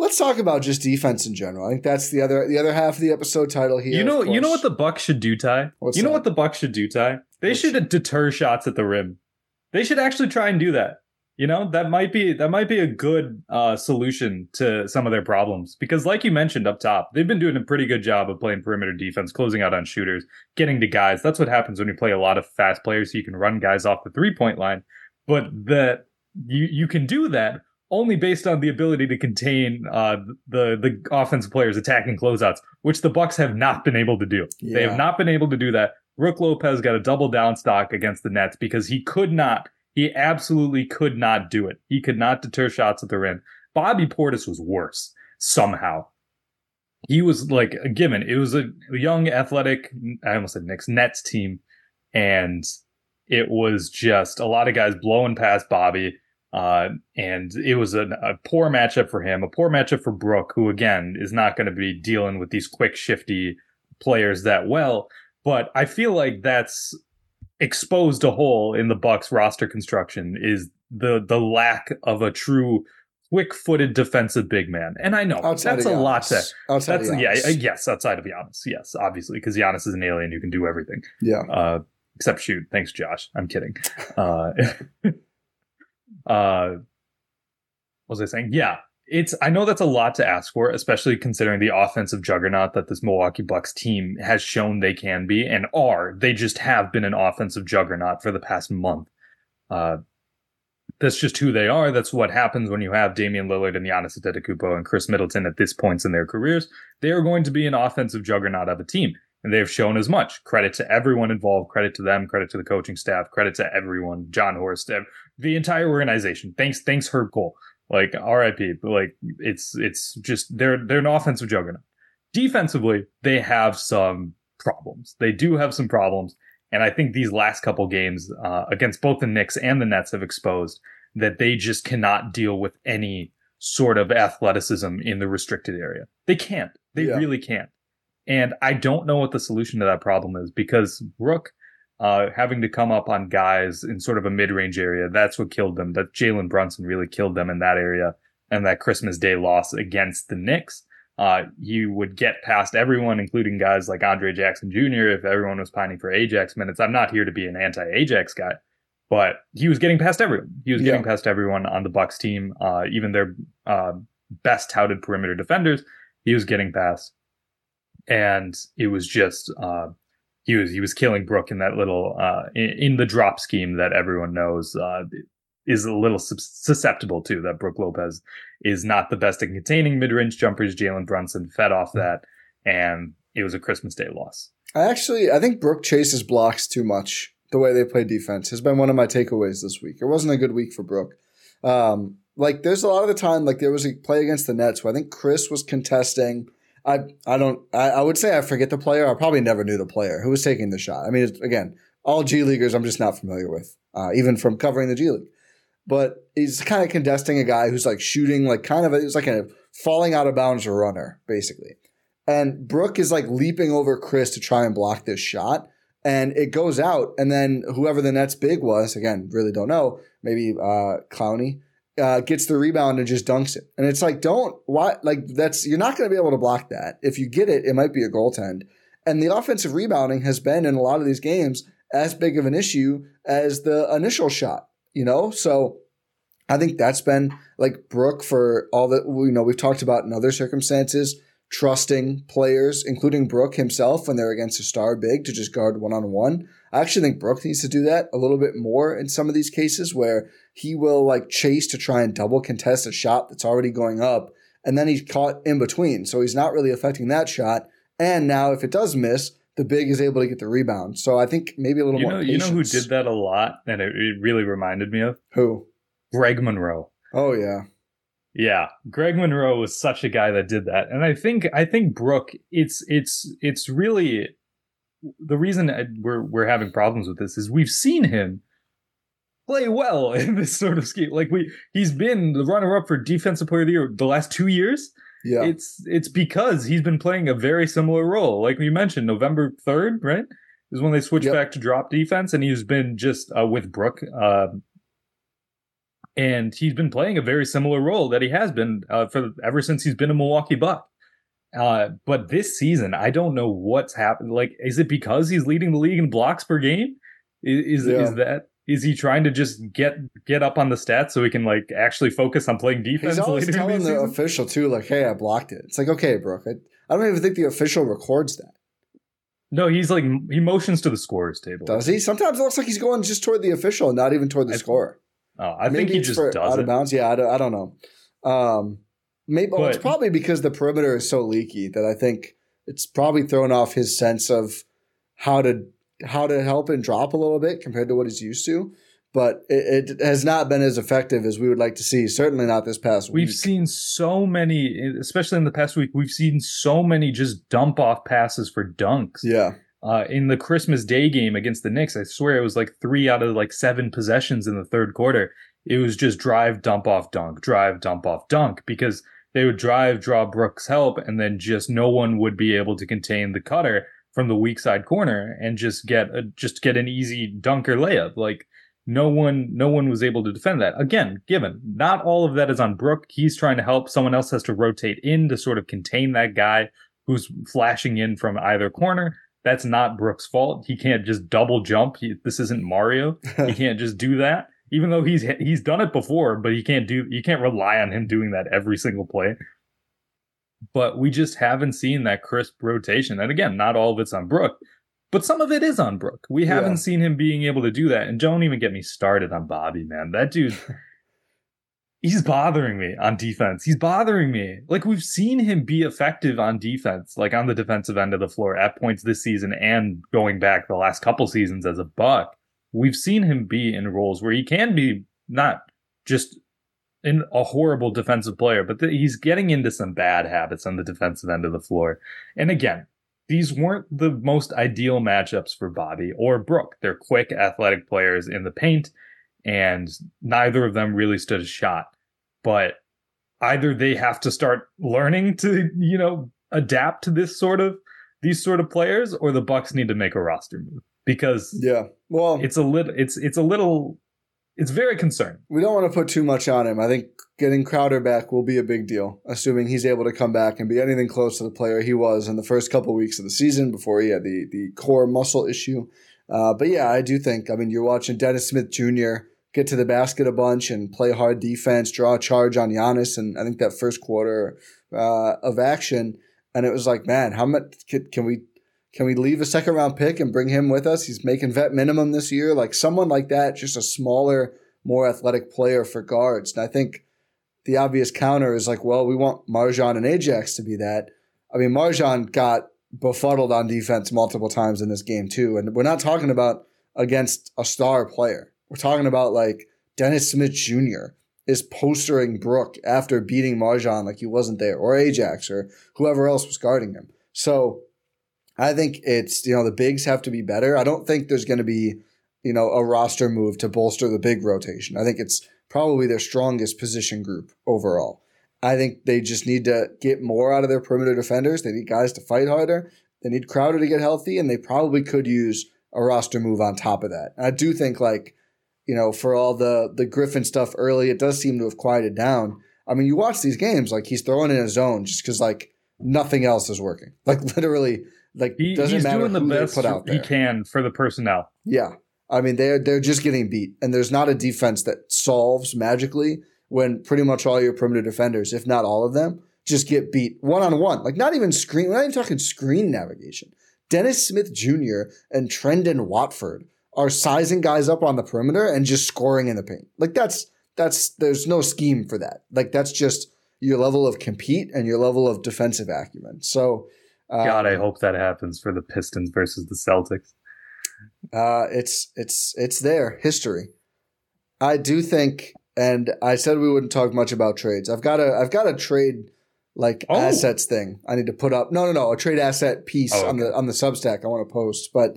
Let's talk about just defense in general. I think that's the other the other half of the episode title here. You know, you know what the Bucks should do, Ti. What's you know that? what the Bucks should do, Ti. They What's- should deter shots at the rim. They should actually try and do that. You know, that might be that might be a good uh, solution to some of their problems because, like you mentioned up top, they've been doing a pretty good job of playing perimeter defense, closing out on shooters, getting to guys. That's what happens when you play a lot of fast players. So you can run guys off the three point line, but that you you can do that only based on the ability to contain uh, the the offensive players attacking closeouts, which the Bucks have not been able to do. They have not been able to do that. Brook Lopez got a double down stock against the Nets because he could not, he absolutely could not do it. He could not deter shots at the rim. Bobby Portis was worse somehow. He was like a given. It was a young, athletic, I almost said Knicks, Nets team. And it was just a lot of guys blowing past Bobby. Uh, and it was a, a poor matchup for him, a poor matchup for Brook, who again is not going to be dealing with these quick, shifty players that well. But I feel like that's exposed a hole in the Bucks roster construction is the the lack of a true quick-footed defensive big man. And I know outside that's a lot to Giannis. Outside that's yeah, Giannis. yes, outside of Giannis. Yes, obviously because Giannis is an alien who can do everything. yeah. Uh except shoot. Thanks Josh. I'm kidding. Uh uh what was I saying? Yeah. It's I know that's a lot to ask for, especially considering the offensive juggernaut that this Milwaukee Bucks team has shown they can be and are. They just have been an offensive juggernaut for the past month. Uh that's just who they are. That's what happens when you have Damian Lillard and Giannis Antetokounmpo and Khris Middleton at this points in their careers. They are going to be an offensive juggernaut of a team, and they've shown as much. Credit to everyone involved. Credit to them. Credit to the coaching staff. Credit to everyone. Jon Horst, the entire organization. Thanks, thanks Herb Kohl. Like R.I.P. But like it's it's just they're they're an offensive juggernaut. Defensively, they have some problems. They do have some problems. And I think these last couple games uh, against both the Knicks and the Nets have exposed that they just cannot deal with any sort of athleticism in the restricted area. They can't. They Yeah. really can't. And I don't know what the solution to that problem is because Brook uh, having to come up on guys in sort of a mid range area, that's what killed them. That Jalen Brunson really killed them in that area. And that Christmas Day loss against the Knicks uh, he would get past everyone, including guys like Andre Jackson Jr. If everyone was pining for Ajax minutes, I'm not here to be an anti-Ajax guy, but he was getting past everyone. He was getting Yeah. past everyone on the Bucks team, uh, even their uh, best touted perimeter defenders. He was getting past, and it was just uh, he was he was killing Brook in that little uh, in, in the drop scheme that everyone knows uh, is a little susceptible to. That Brook Lopez is not the best at containing mid-range jumpers. Jalen Brunson fed off that, and it was a Christmas Day loss. I actually I think Brook chases blocks too much. The way they play defense has been one of my takeaways this week. It wasn't a good week for Brook. Um, like there's a lot of the time, like there was a play against the Nets where I think Khris was contesting. I I don't I, I would say I forget the player. I probably never knew the player who was taking the shot. I mean, again, all G leaguers I'm just not familiar with, uh, even from covering the G League. But he's kind of contesting a guy who's like shooting like kind of a, it's like a falling out of bounds runner basically. And Brook is like leaping over Khris to try and block this shot. And it goes out. And then whoever the Nets big was, again, really don't know, maybe uh, Clowney, uh, gets the rebound and just dunks it. And it's like, don't why like that's you're not going to be able to block that. If you get it, it might be a goaltend. And the offensive rebounding has been in a lot of these games as big of an issue as the initial shot. You know, so I think that's been like Brook for all that you know we've talked about in other circumstances, trusting players, including Brook himself when they're against a star big to just guard one on one. I actually think Brook needs to do that a little bit more in some of these cases where he will like chase to try and double contest a shot that's already going up, and then he's caught in between, so he's not really affecting that shot. And now if it does miss, the big is able to get the rebound. So I think maybe a little you more. Know, patience. you know who did that a lot, and it, it really reminded me of who Greg Monroe. Oh yeah. Yeah, Greg Monroe was such a guy that did that, and I think I think Brook. It's it's it's really the reason we're we're having problems with this is we've seen him play well in this sort of scheme. Like we, he's been the runner up for defensive player of the year the last two years. Yeah, it's it's because he's been playing a very similar role. Like we mentioned, November third, right, is when they switched yep. back to drop defense, and he's been just uh, with Brook. Uh, and he's been playing a very similar role that he has been uh, for ever since he's been a Milwaukee Buck. Uh, but this season, I don't know what's happened. Like, is it because he's leading the league in blocks per game? Is is, yeah. is that is he trying to just get get up on the stats so he can like actually focus on playing defense? He's always telling the, the official too, like, "Hey, I blocked it." It's like, okay, Brook. I, I don't even think the official records that. No, he's like he motions to the scorers table. Does he? Sometimes it looks like he's going just toward the official, not even toward the I, score. Oh, I Maybe think he just does out it. of bounds. Yeah, I don't, I don't know. Um, maybe well, it's probably because the perimeter is so leaky that I think it's probably thrown off his sense of how to how to help and drop a little bit compared to what he's used to. But it, it has not been as effective as we would like to see. Certainly not this past we've week. We've seen so many, especially in the past week. We've seen so many just dump off passes for dunks. Yeah. Uh, in the Christmas Day game against the Knicks, I swear it was like three out of like seven possessions in the third quarter. It was just drive, dump off, dunk, drive, dump off, dunk because they would drive, draw Brook's help, and then just no one would be able to contain the cutter from the weak side corner and just get a, just get an easy dunk or layup. Like no one, no one was able to defend that. Again, given not all of that is on Brook. He's trying to help. Someone else has to rotate in to sort of contain that guy who's flashing in from either corner that's not Brook's fault. He can't just double jump. He, this isn't Mario. he can't just do that. Even though he's he's done it before, but he can't do you can't rely on him doing that every single play. But we just haven't seen that crisp rotation. And again, not all of it's on Brook, but some of it is on Brook. We haven't yeah. seen him being able to do that. And don't even get me started on Bobby, man. That dude he's bothering me on defense. He's bothering me. Like we've seen him be effective on defense, like on the defensive end of the floor at points this season and going back the last couple seasons as a buck. We've seen him be in roles where he can be not just in a horrible defensive player, but th- he's getting into some bad habits on the defensive end of the floor. And again, these weren't the most ideal matchups for Bobby or Brook. They're quick, athletic players in the paint and neither of them really stood a shot. But either they have to start learning to, you know, adapt to this sort of these sort of players, or the Bucks need to make a roster move because yeah, well, it's a little, it's it's a little, it's very concerning. We don't want to put too much on him. I think getting Crowder back will be a big deal, assuming he's able to come back and be anything close to the player he was in the first couple of weeks of the season before he had the the core muscle issue. Uh, but yeah, I do think. I mean, you're watching Dennis Smith Jr. get to the basket a bunch and play hard defense, draw a charge on Giannis, and I think that first quarter uh, of action, and it was like, man, how much can, can we can we leave a second round pick and bring him with us? He's making vet minimum this year. Like someone like that, just a smaller, more athletic player for guards. And I think the obvious counter is like, well, we want MarJon and Ajax to be that. I mean, MarJon got befuddled on defense multiple times in this game too. And we're not talking about against a star player. We're talking about like Dennis Smith Jr. is postering Brook after beating MarJon like he wasn't there, or Ajax, or whoever else was guarding him. So I think it's you know the bigs have to be better. I don't think there's going to be you know a roster move to bolster the big rotation. I think it's probably their strongest position group overall. I think they just need to get more out of their perimeter defenders. They need guys to fight harder. They need Crowder to get healthy, and they probably could use a roster move on top of that. And I do think like, you know, for all the the Griffin stuff early, it does seem to have quieted down. I mean, you watch these games, like he's throwing in a zone just because like nothing else is working. Like literally, like He, doesn't he's matter doing the best put out there. he can for the personnel. Yeah. I mean, they're they're just getting beat, and there's not a defense that solves magically when pretty much all your perimeter defenders, if not all of them, just get beat one on one. Like not even screen. We're not even talking screen navigation. Dennis Smith Jr. and Trendon Watford are sizing guys up on the perimeter and just scoring in the paint. Like that's that's there's no scheme for that. Like that's just your level of compete and your level of defensive acumen. So. Um, God, I hope that happens for the Pistons versus the Celtics. Uh, it's it's it's there history. I do think, and I said we wouldn't talk much about trades. I've got a I've got a trade like Oh. assets thing. I need to put up. No, no, no, a trade asset piece Oh, on the on the Substack. I want to post, but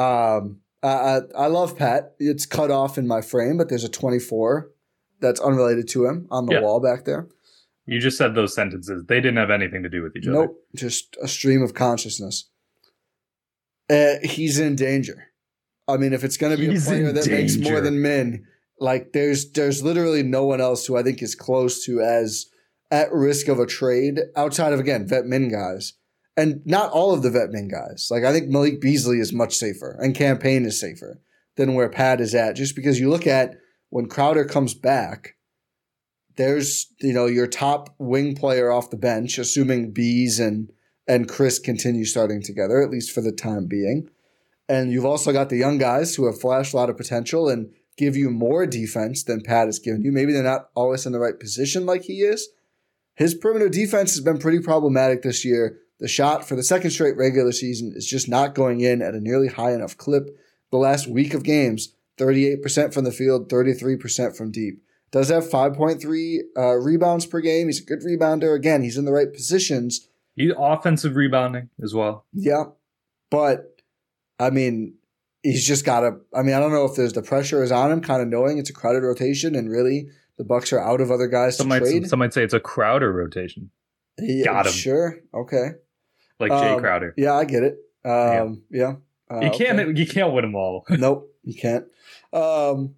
um, I, I I love Pat. It's cut off in my frame, but there's a 24 that's unrelated to him on the Yeah. wall back there. You just said those sentences. They didn't have anything to do with each other. Nope, just a stream of consciousness. Uh, he's in danger. I mean, if it's going to be He's a player in that makes more than Min, like there's there's literally no one else who I think is close to as at risk of a trade outside of again vet min guys, and not all of the vet min guys. Like I think Malik Beasley is much safer and Cam Payne is safer than where Pat is at. Just because you look at when Crowder comes back, there's you know your top wing player off the bench, assuming Bees and and Khris continue starting together at least for the time being, and you've also got the young guys who have flashed a lot of potential and give you more defense than Pat has given you. Maybe they're not always in the right position like he is. His perimeter defense has been pretty problematic this year. The shot for the second straight regular season is just not going in at a nearly high enough clip. The last week of games, 38% from the field, 33% from deep. Does have 5.3 uh, rebounds per game. He's a good rebounder. Again, he's in the right positions. He offensive rebounding as well. Yeah. But, I mean, he's just got to. I mean, I don't know if there's the pressure is on him, kind of knowing it's a crowded rotation and really the Bucks are out of other guys Some to might trade. some might say it's a Crowder rotation, Yeah, got him. Sure. Okay. like Jay Um, Crowder. Yeah, I get it. Um, yeah. Uh, You can't okay. you can't win them all. nope, you can't. Um,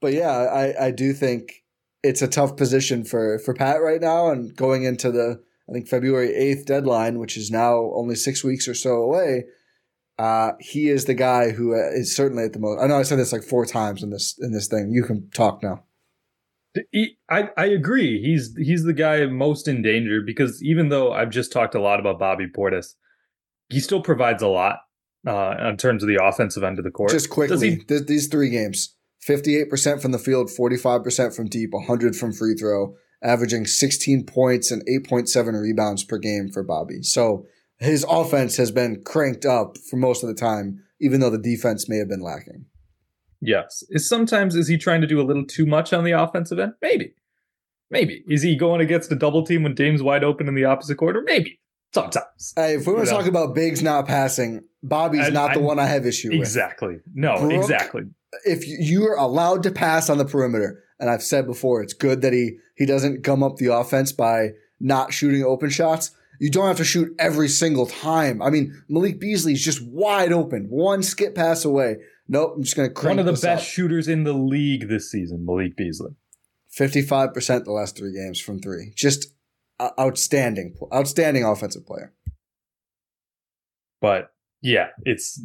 but yeah, I, I do think it's a tough position for, for Pat right now and going into the I think February eighth deadline, which is now only six weeks or so away. Uh, he is the guy who uh, certainly at the most. I know I said this like four times in this in this thing. You can talk now. He, I I agree. He's he's the guy most in danger because even though I've just talked a lot about Bobby Portis, he still provides a lot uh, in terms of the offensive end of the court. Just quickly, he- th- these three games 58% from the field, 45% from deep, 100 from free throw, averaging 16 points and 8.7 rebounds per game for Bobby. So his offense has been cranked up for most of the time, even though the defense may have been lacking. Yes. Is sometimes is he trying to do a little too much on the offensive end? Maybe. Maybe. Is he going against a double team when Dame's wide open in the opposite quarter? Maybe. Sometimes. Hey, if we want to talk about bigs not passing, Bobby's I- not the I- one I have issue with. Exactly. No, Brook- exactly. If you- you're allowed to pass on the perimeter, and I've said before, it's good that he he doesn't gum up the offense by not shooting open shots. You don't have to shoot every single time. I mean, Malik Beasley's just wide open, one skip pass away. Nope, I'm just going to crank One of the best up. shooters in the league this season, Malik Beasley. 55% the last three games from three. Just outstanding, outstanding offensive player. But yeah, it's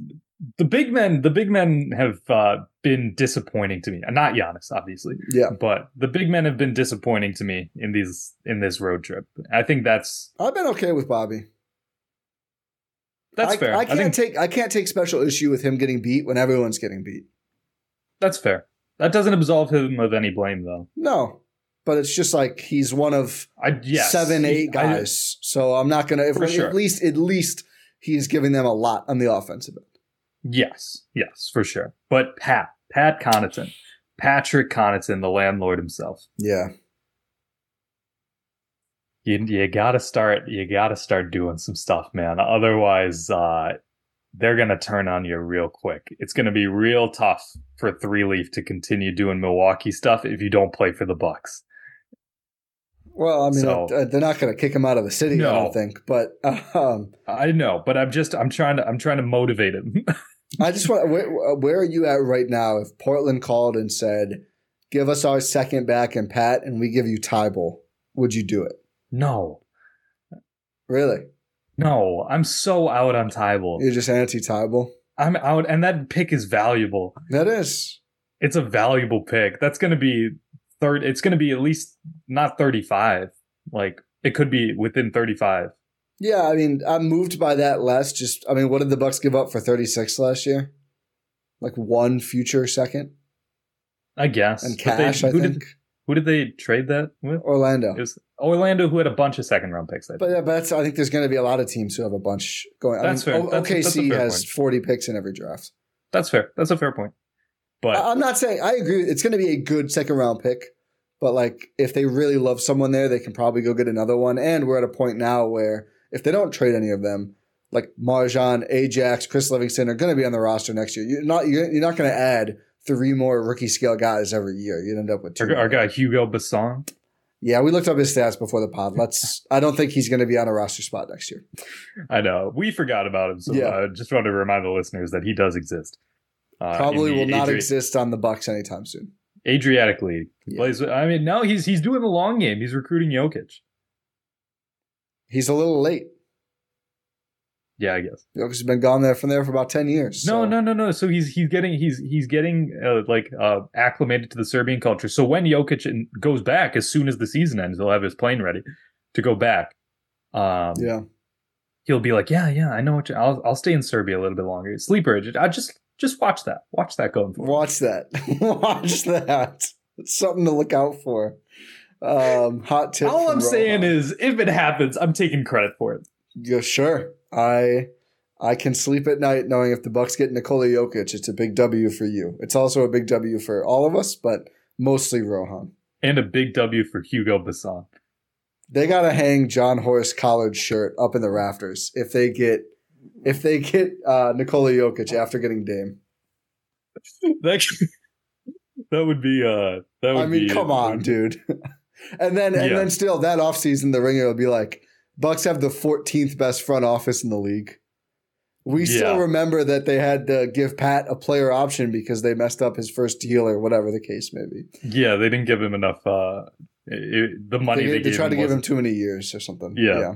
the big men. The big men have uh, been disappointing to me. Not Giannis, obviously, Yeah, but the big men have been disappointing to me in these in this road trip. I think that's I've been okay with Bobby. that's I, fair. I I, can't think take I can't take special issue with him getting beat when everyone's getting beat. that's fair. That doesn't absolve him of any blame, though. No, but it's just like he's one of I yes, seven, He- eight I- guys. so I'm not gonna. If For sure. at least at least he's giving them a lot on the offensive end. Yes, yes, for sure. But Pat, Pat Connaughton, Patrick Connaughton, the landlord himself. Yeah, you you gotta start you gotta start doing some stuff man otherwise uh they're gonna turn on you real quick it's gonna be real tough for three leaf to continue doing milwaukee stuff if you don't play for the bucks well, I mean, So- uh, they're not gonna kick him out of the city. I don't think, but um, i know but i'm just i'm trying to i'm trying to motivate him I just want. Where, where are you at right now? If Portland called and said, "Give us our second back and Pat, and we give you Thybulle," would you do it? No, Really? no, I'm so out on Thybulle. You're just anti Thybulle? I'm out, and that pick is valuable. That is. It's a valuable pick. That's going to be third. It's going to be at least not 35. Like it could be within 35. Yeah, I mean, I'm moved by that less. Just, I mean, what did the Bucks give up for 36 last year? Like one future second I guess. and But they- cash. I who think did who did they trade that with? Orlando. It was Orlando, who had a bunch of second round picks. I But think. yeah, but that's, I think there's going to be a lot of teams who have a bunch going. That's I fair. mean, O- That's- that's a OKC fair has point. 40 picks in every draft. That's fair. That's a fair point. But I- I'm not saying I agree. It's going to be a good second round pick, but like if they really love someone there, they can probably go get another one. And we're at a point now where if they don't trade any of them, like MarJon, Ajax, Chris Livingston are going to be on the roster next year. You're not you're, you're not going to add three more rookie scale guys every year. You'd end up with two. our, our guy Hugo Besson. Yeah, we looked up his stats before the pod. Let's. I don't think he's going to be on a roster spot next year. I know we forgot about him, so Yeah. I just want to remind the listeners that he does exist. Uh, Probably will not Adri- exist on the Bucks anytime soon. Adriatic League. Yeah. plays. I mean, no, he's he's doing the long game. He's recruiting Jokic. He's a little late. Yeah, I guess. Jokic has been gone there from there for about ten years. No, so- no, no, no. So he's he's getting he's he's getting uh, like uh, acclimated to the Serbian culture. So when Jokic goes back, as soon as the season ends, he'll have his plane ready to go back. Um, Yeah. he'll be like, yeah, yeah, I know what you. I'll I'll stay in Serbia a little bit longer. Sleeper. I just just watch that. Watch that going forward. Watch that. Watch that. It's something to look out for. Um, hot tip. All I'm saying is, if it happens, I'm taking credit for it. yeah, sure. I I can sleep at night knowing if the Bucks get Nikola Jokic, it's a big W for you. It's also a big W for all of us, but mostly Rohan. And a big W for Hugo Besson. They gotta hang John Horace Collard's shirt up in the rafters if they get if they get uh, Nikola Jokic after getting Dame. That that would be uh that would I mean, come on, dude. and then and Yeah. then still that offseason the ringer will be like, Bucks have the 14th best front office in the league. We still remember that they had to give Pat a player option because they messed up his first deal or whatever the case may be. Yeah, they didn't give him enough. Uh, it, the money They, they, they tried to give him too many years or something. Yeah.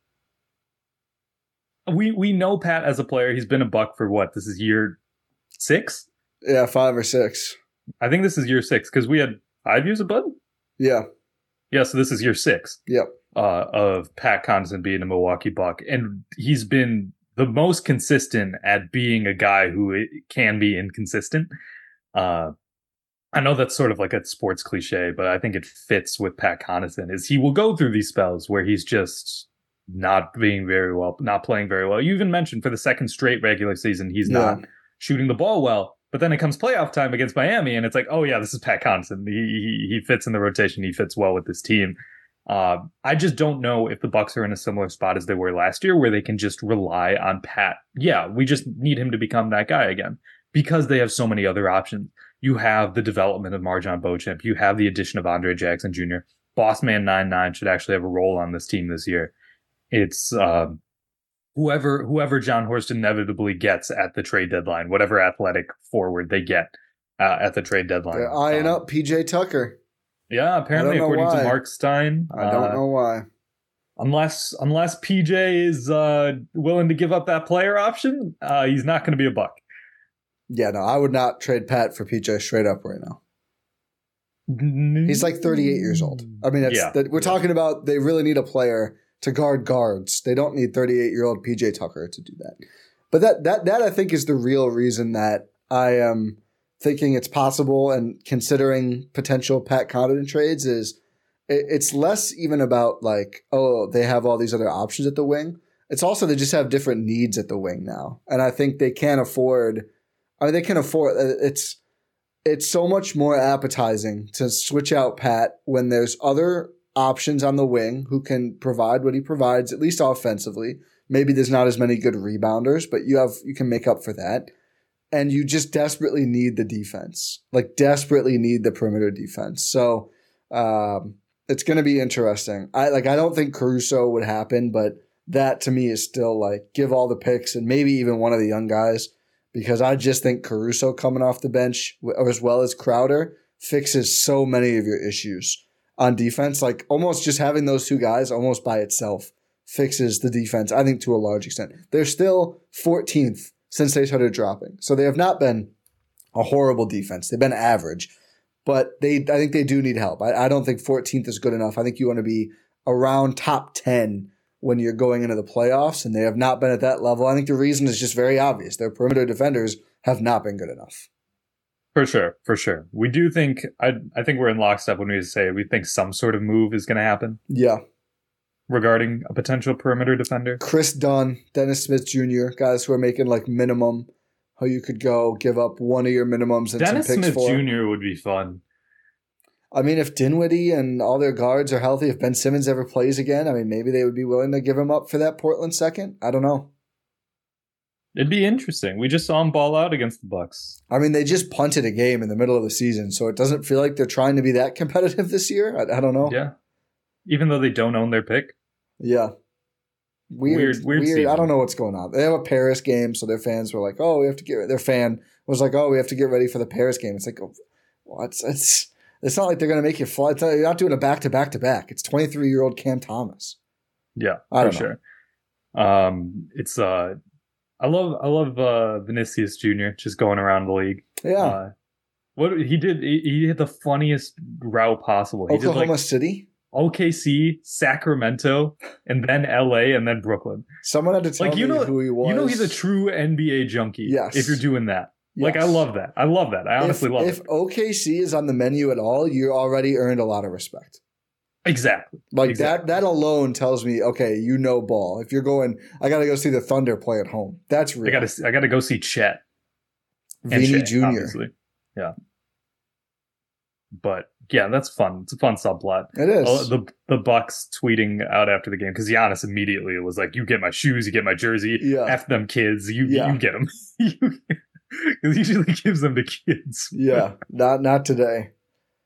we we know Pat as a player. He's been a buck for what? This is year six. Yeah, five or six. I think this is year six because we had five years of Bud. Yeah. Yeah, so this is year six. Yep. Uh, of Pat Connaughton being a Milwaukee Buck, and he's been the most consistent at being a guy who can be inconsistent. Uh, I know that's sort of like a sports cliche, but I think it fits with Pat Connaughton. Is he will go through these spells where he's just not being very well, not playing very well. You even mentioned for the second straight regular season, he's yeah. not shooting the ball well. But then it comes playoff time against Miami, and it's like, oh yeah, this is Pat Connaughton. He he, he fits in the rotation. He fits well with this team. Uh, I just don't know if the Bucks are in a similar spot as they were last year, where they can just rely on Pat. Yeah, we just need him to become that guy again because they have so many other options. You have the development of MarJon Beauchamp. You have the addition of Andre Jackson Jr. Bossman nine nine should actually have a role on this team this year. It's uh, whoever whoever Jon Horst inevitably gets at the trade deadline, whatever athletic forward they get uh, at the trade deadline. They're eyeing um, up PJ Tucker. Yeah, apparently according why. to Mark Stein. I don't uh, know why. Unless unless PJ is uh, willing to give up that player option, uh, he's not going to be a buck. Yeah, no, I would not trade Pat for PJ straight up right now. He's like 38 years old. I mean, yeah, that, we're yeah. talking about they really need a player to guard guards. They don't need 38 year old PJ Tucker to do that. But that that that I think is the real reason that I am thinking it's possible and considering potential Pat Connaughton trades is it, it's less even about like oh they have all these other options at the wing. It's also they just have different needs at the wing now, and I think they can't afford. I mean, they can afford. Uh, it's it's so much more appetizing to switch out Pat when there's other options on the wing who can provide what he provides, at least offensively. Maybe there's not as many good rebounders, but you have you can make up for that. And you just desperately need the defense, like desperately need the perimeter defense. So um, it's going to be interesting. I like I don't think Caruso would happen, but that to me is still like give all the picks and maybe even one of the young guys because I just think Caruso coming off the bench as well as Crowder fixes so many of your issues on defense. Like almost just having those two guys almost by itself fixes the defense, I think, to a large extent. They're still 14th since they started dropping. So they have not been a horrible defense. They've been average, but they I think they do need help. I, I don't think 14th is good enough. I think you want to be around top 10 when you're going into the playoffs, and they have not been at that level. I think the reason is just very obvious. Their perimeter defenders have not been good enough. For sure, for sure. We do think I I think we're in lockstep when we say we think some sort of move is going to happen. Yeah. Regarding a potential perimeter defender, Kris Dunn, Dennis Smith Jr., guys who are making like minimum, how you could go give up one of your minimums and Dennis some picks Smith for. Jr. would be fun. I mean, if Dinwiddie and all their guards are healthy, if Ben Simmons ever plays again, I mean, maybe they would be willing to give him up for that Portland second. I don't know. It'd be interesting. We just saw him ball out against the Bucks. I mean, they just punted a game in the middle of the season, so it doesn't feel like they're trying to be that competitive this year. I, I don't know. Yeah, even though they don't own their pick. Yeah, weird, weird, weird. I don't know what's going on. They have a Paris game, so their fans were like, "Oh, we have to get." Their fan was like, "Oh, we have to get ready for the Paris game." It's like, oh, it's it's it's not like they're going to make you fly. Not, you're not doing a back to back to back. It's 23 year old Cam Thomas. Yeah, I for sure. Um, it's uh I love I love uh, Vinicius Jr. just going around the league. Yeah. Uh, what he did, he, he hit the funniest route possible. He Oklahoma did like City, OKC, Sacramento, and then LA, and then Brooklyn. Someone had to tell like, you me know, who he was. You know, he's a true NBA junkie. Yes. If you're doing that. Yes. Like I love that. I love that. I honestly if, love if it. If OKC is on the menu at all, you already earned a lot of respect. Exactly. Like exactly. that that alone tells me, okay, you know ball. If you're going, I gotta go see the Thunder play at home. That's real. I gotta I gotta go see Chet. Vinny Jr. Obviously. Yeah. But yeah, that's fun. It's a fun subplot. It is. Oh, the the Bucks tweeting out after the game because Giannis immediately was like, "You get my shoes, you get my jersey. Yeah. F them kids. You yeah. you get them." Because usually gives them to kids. yeah, not not today.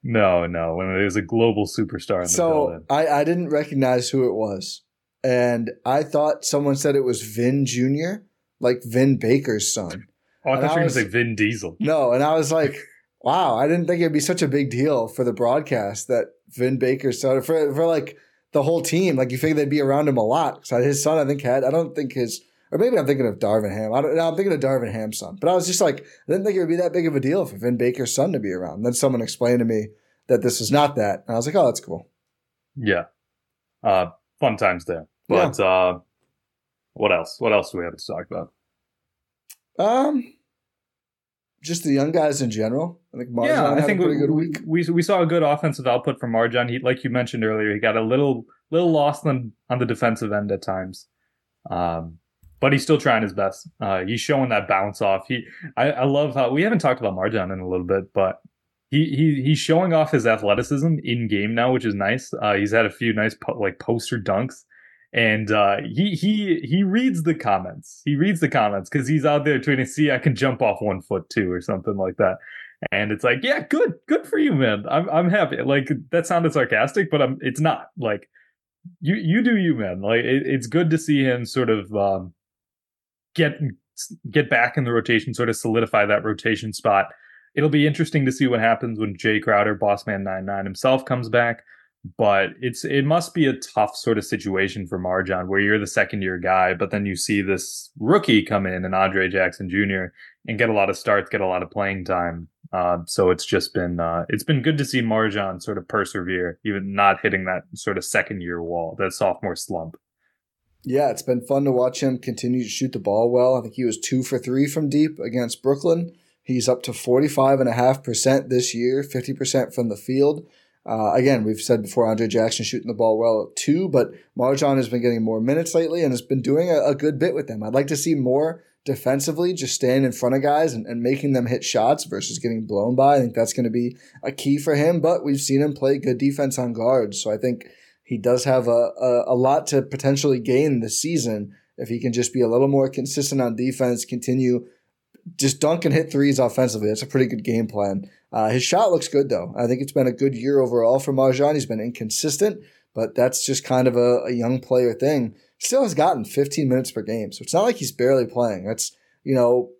No, no. When it was a global superstar in so the building. I, I didn't recognize who it was. And I thought someone said it was Vin Jr., like Vin Baker's son. Oh, I thought you were going to say Vin Diesel. No, and I was like, wow, I didn't think it'd be such a big deal for the broadcast that Vin Baker's son, for, for like the whole team. Like you figure they'd be around him a lot. So his son, I think, had, I don't think his, or maybe I'm thinking of Darvin Ham. I don't, no, I'm thinking of Darvin Ham's son. But I was just like, I didn't think it would be that big of a deal for Vin Baker's son to be around. And then someone explained to me that this was not that. And I was like, oh, that's cool. Yeah. Uh, fun times there. But yeah. uh, what else? What else do we have to talk about? Um, just the young guys in general. I think MarJon yeah, I think we, good week. We, we saw a good offensive output from MarJon. He, like you mentioned earlier, he got a little little lost on on the defensive end at times. Um, but he's still trying his best. Uh, he's showing that bounce off. He, I, I love how we haven't talked about MarJon in a little bit, but he, he he's showing off his athleticism in game now, which is nice. Uh, he's had a few nice po- like poster dunks, and uh, he he he reads the comments. He reads the comments because he's out there trying to see I can jump off one foot too or something like that. And it's like, yeah, good, good for you, man. I'm I'm happy. Like that sounded sarcastic, but I'm. It's not like you you do you, man. Like it, it's good to see him sort of um, get get back in the rotation, sort of solidify that rotation spot. It'll be interesting to see what happens when Jae Crowder, Bossman 99 himself, comes back. But it's it must be a tough sort of situation for MarJon where you're the second year guy, but then you see this rookie come in and Andre Jackson Jr. and get a lot of starts, get a lot of playing time. Uh, so it's just been uh, it's been good to see MarJon sort of persevere, even not hitting that sort of second year wall, that sophomore slump. Yeah, it's been fun to watch him continue to shoot the ball well. I think he was two for three from deep against Brooklyn. He's up to 45.5% this year, 50% from the field. Uh, again, we've said before Andre Jackson shooting the ball well at two, but MarJon has been getting more minutes lately and has been doing a, a, good bit with them. I'd like to see more defensively, just staying in front of guys and, and making them hit shots versus getting blown by. I think that's going to be a key for him, but we've seen him play good defense on guards. So I think he does have a, a, a lot to potentially gain this season if he can just be a little more consistent on defense, continue just dunk and hit threes offensively. That's a pretty good game plan. Uh, his shot looks good though. I think it's been a good year overall for MarJon. He's been inconsistent, but that's just kind of a, a young player thing. Still has gotten 15 minutes per game, so it's not like he's barely playing. That's you know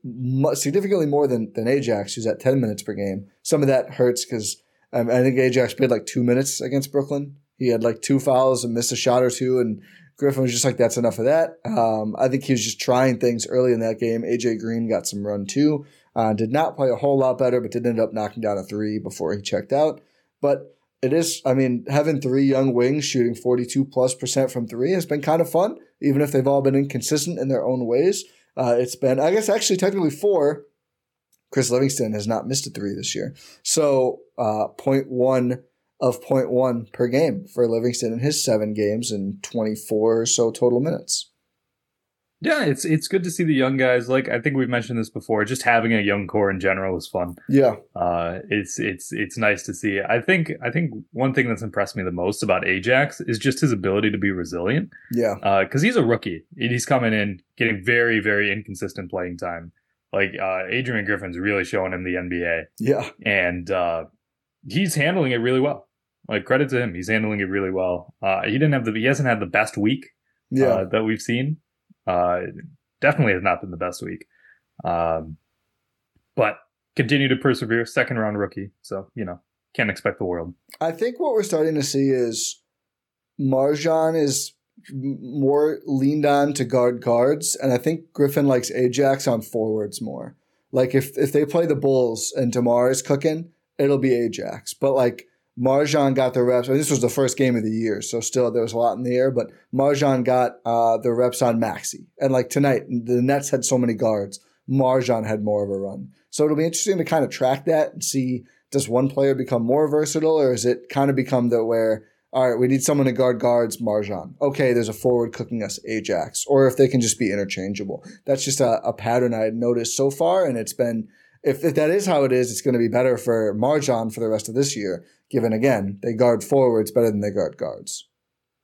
significantly more than than Ajax, who's at 10 minutes per game. Some of that hurts because um, I think Ajax played like two minutes against Brooklyn he had like two fouls and missed a shot or two, and Griffin was just like, "That's enough of that." Um, I think he was just trying things early in that game. AJ Green got some run too. Uh, did not play a whole lot better, but did end up knocking down a three before he checked out. But it is, I mean, having three young wings shooting 42 plus percent from three has been kind of fun, even if they've all been inconsistent in their own ways. Uh, it's been, I guess, actually technically four. Chris Livingston has not missed a three this year. So, uh, 0.1 of 0.1 per game for Livingston in his seven games and 24 or so total minutes. Yeah, it's it's good to see the young guys. Like I think we've mentioned this before. Just having a young core in general is fun. Yeah, uh, it's it's it's nice to see. I think I think one thing that's impressed me the most about Ajax is just his ability to be resilient. Yeah, because uh, he's a rookie. and He's coming in getting very very inconsistent playing time. Like uh, Adrian Griffin's really showing him the NBA. Yeah, and uh, he's handling it really well. Like credit to him, he's handling it really well. Uh, he didn't have the he hasn't had the best week yeah. uh, that we've seen. Uh, definitely has not been the best week, um, but continue to persevere. Second round rookie, so you know can't expect the world. I think what we're starting to see is MarJon is more leaned on to guard guards, and I think Griffin likes Ajax on forwards more. Like if if they play the Bulls and DeMar is cooking, it'll be Ajax. But like MarJon got the reps. I mean, this was the first game of the year, so still there was a lot in the air. But MarJon got uh, the reps on Maxey, and like tonight, the Nets had so many guards. MarJon had more of a run, so it'll be interesting to kind of track that and see does one player become more versatile, or is it kind of become the where all right, we need someone to guard guards, MarJon. Okay, there's a forward cooking us, Ajax, or if they can just be interchangeable. That's just a, a pattern I had noticed so far, and it's been if, if that is how it is, it's going to be better for MarJon for the rest of this year, given again, they guard forwards better than they guard guards.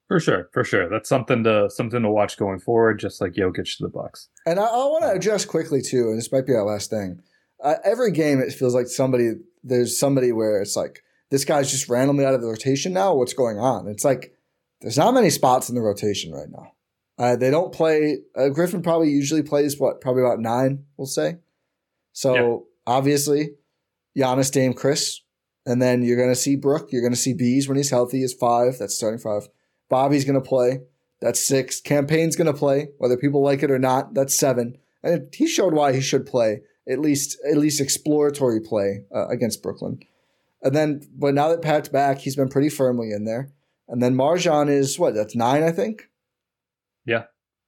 For sure, for sure. That's something to something to watch going forward, just like Jokic to the Bucks. And I, I want to address quickly too, and this might be our last thing. Uh, every game, it feels like somebody there's somebody where it's like this guy's just randomly out of the rotation now. What's going on? It's like there's not many spots in the rotation right now. Uh, they don't play. Uh, Griffin probably usually plays what, probably about nine, we'll say. So obviously, Giannis, Dame, Khris, and then you're going to see Brook. You're going to see Bees when he's healthy is five. That's starting five. Bobby's going to play. That's six. Cam Payne's going to play, whether people like it or not. That's seven. And he showed why he should play at least at least exploratory play uh, against Brooklyn. And then, but now that Pat's back, he's been pretty firmly in there. And then MarJon is what? That's nine, I think. Yeah.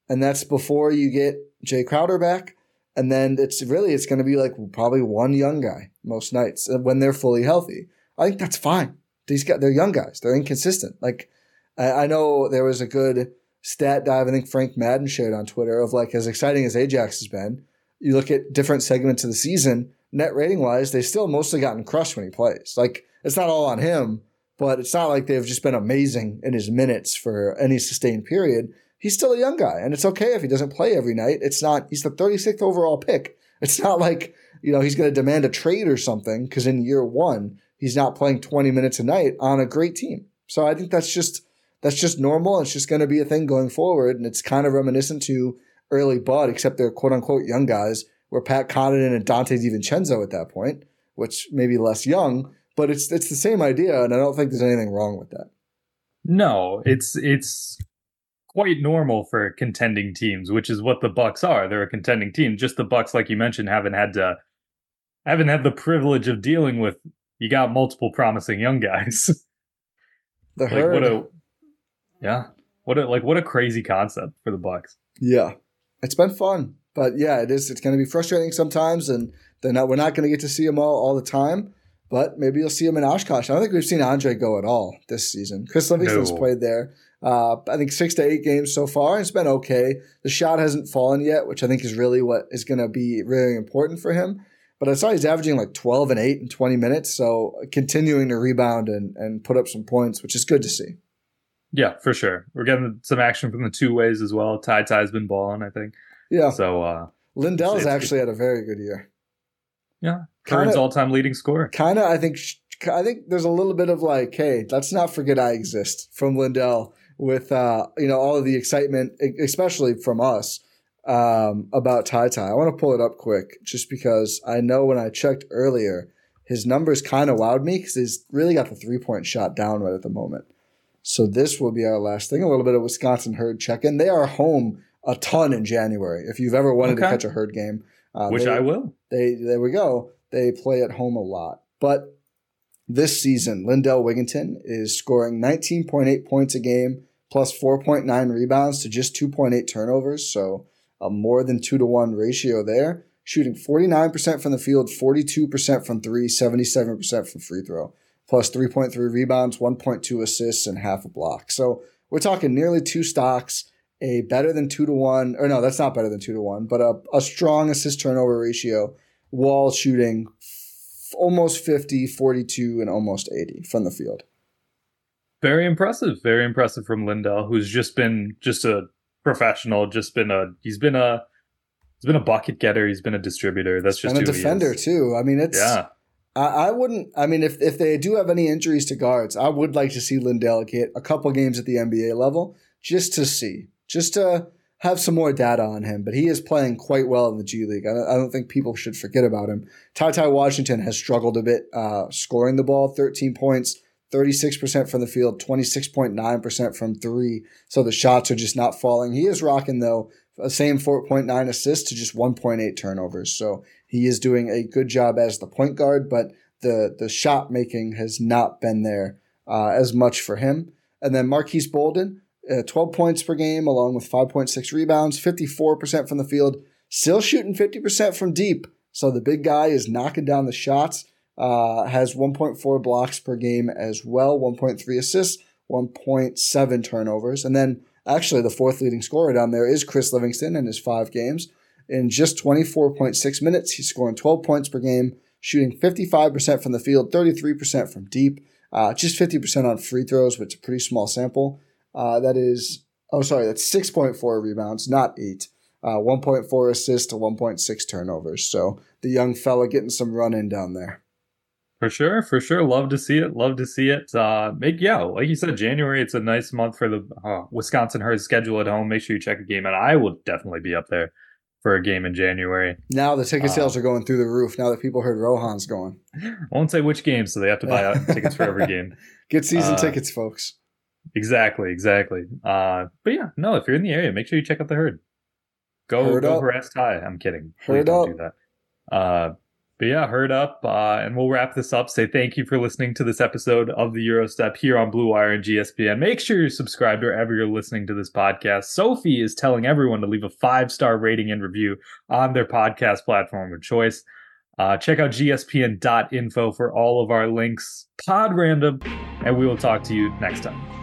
And that's before you get Jae Crowder back. And then it's really it's going to be like probably one young guy most nights uh, when they're fully healthy. I think that's fine. These guys, they're young guys. They're inconsistent. Like I, I know there was a good stat dive. I think Frank Madden shared on Twitter of like as exciting as Ajax has been. You look at different segments of the season, net rating wise, they still mostly gotten crushed when he plays. Like it's not all on him, but it's not like they've just been amazing in his minutes for any sustained period he's still a young guy, and it's okay if he doesn't play every night. It's not he's the 36th overall pick. It's not like you know he's going to demand a trade or something because in year one he's not playing 20 minutes a night on a great team. So I think that's just that's just normal. It's just going to be a thing going forward, and it's kind of reminiscent to early Bud, except they're quote unquote young guys. Where Pat Connaughton and Donte DiVincenzo at that point, which may be less young, but it's it's the same idea, and I don't think there's anything wrong with that. No, it's it's quite normal for contending teams, which is what the Bucks are. They're a contending team. Just the Bucks, like you mentioned, haven't had to haven't had the privilege of dealing with you got multiple promising young guys. The like herd. what a yeah. What a like what a crazy concept for the Bucks. Yeah. It's been fun. But yeah, it is it's gonna be frustrating sometimes and then we're not gonna get to see them all all the time. But maybe you'll see him in Oshkosh. I don't think we've seen Andre go at all this season. Chris Livingston's no. played there. Uh, I think six to eight games so far. It's been okay. The shot hasn't fallen yet, which I think is really what is going to be really important for him. But I saw he's averaging like 12 and 8 in 20 minutes. So continuing to rebound and, and put up some points, which is good to see. Yeah, for sure. We're getting some action from the two ways as well. Ty Ty's been balling, I think. Yeah. So uh, Lindell's actually had a very good year. Yeah. Current's all time leading scorer. Kind of, I think. I think there's a little bit of like, hey, let's not forget I exist from Lindell with uh, you know all of the excitement, especially from us um, about Ty Ty. I want to pull it up quick just because I know when I checked earlier, his numbers kind of wowed me because he's really got the three point shot down right at the moment. So this will be our last thing. A little bit of Wisconsin herd check in. They are home a ton in January. If you've ever wanted okay. to catch a herd game, uh, which they, I will. They there we go. They play at home a lot, but this season, Lindell Wigginton is scoring 19.8 points a game plus 4.9 rebounds to just 2.8 turnovers. So a more than two to one ratio there. Shooting 49% from the field, 42% from three, 77% from free throw, plus 3.3 rebounds, 1.2 assists, and half a block. So we're talking nearly two stocks, a better than two to one, or no, that's not better than two to one, but a, a strong assist turnover ratio, wall shooting almost 50, 42, and almost 80 from the field. Very impressive. Very impressive from Lindell, who's just been just a professional, just been a he's been a he's been a bucket getter, he's been a distributor. That's just and a defender too. I mean it's yeah. I, I wouldn't I mean if if they do have any injuries to guards, I would like to see Lindell get a couple games at the NBA level just to see. Just to have some more data on him, but he is playing quite well in the G League. I don't, think people should forget about him. Ty Ty Washington has struggled a bit uh, scoring the ball, 13 points, 36% from the field, 26.9% from three. So the shots are just not falling. He is rocking, though, a same 4.9 assists to just 1.8 turnovers. So he is doing a good job as the point guard, but the, the shot making has not been there uh, as much for him. And then Marques Bolden, uh, 12 points per game, along with 5.6 rebounds, 54% from the field, still shooting 50% from deep. So the big guy is knocking down the shots. Uh, has 1.4 blocks per game as well, 1.3 assists, 1.7 turnovers. And then actually the fourth leading scorer down there is Chris Livingston in his five games. In just 24.6 minutes, he's scoring 12 points per game, shooting 55% from the field, 33% from deep, uh, just 50% on free throws, but it's a pretty small sample. Uh, that is, oh, sorry, that's 6.4 rebounds, not eight. Uh, 1.4 assists to 1.6 turnovers. So the young fella getting some run in down there. For sure, for sure. Love to see it. Love to see it. Uh, make yeah, like you said, January. It's a nice month for the uh, Wisconsin Herds schedule at home. Make sure you check a game, and I will definitely be up there for a game in January. Now the ticket sales uh, are going through the roof. Now that people heard Rohan's going, I won't say which game, so they have to buy tickets for every game. Get season uh, tickets, folks. Exactly, exactly. Uh, but yeah, no, if you're in the area, make sure you check out the herd. Go, herd go up. harass Ty. I'm kidding. Please herd don't up. do that. Uh, But yeah, herd up, uh, and we'll wrap this up. Say thank you for listening to this episode of the Gyro Step here on Blue Wire and GSPN. Make sure you're subscribed wherever you're listening to this podcast. Sophie is telling everyone to leave a five star rating and review on their podcast platform of choice. Uh, check out gspn.info for all of our links, pod random, and we will talk to you next time.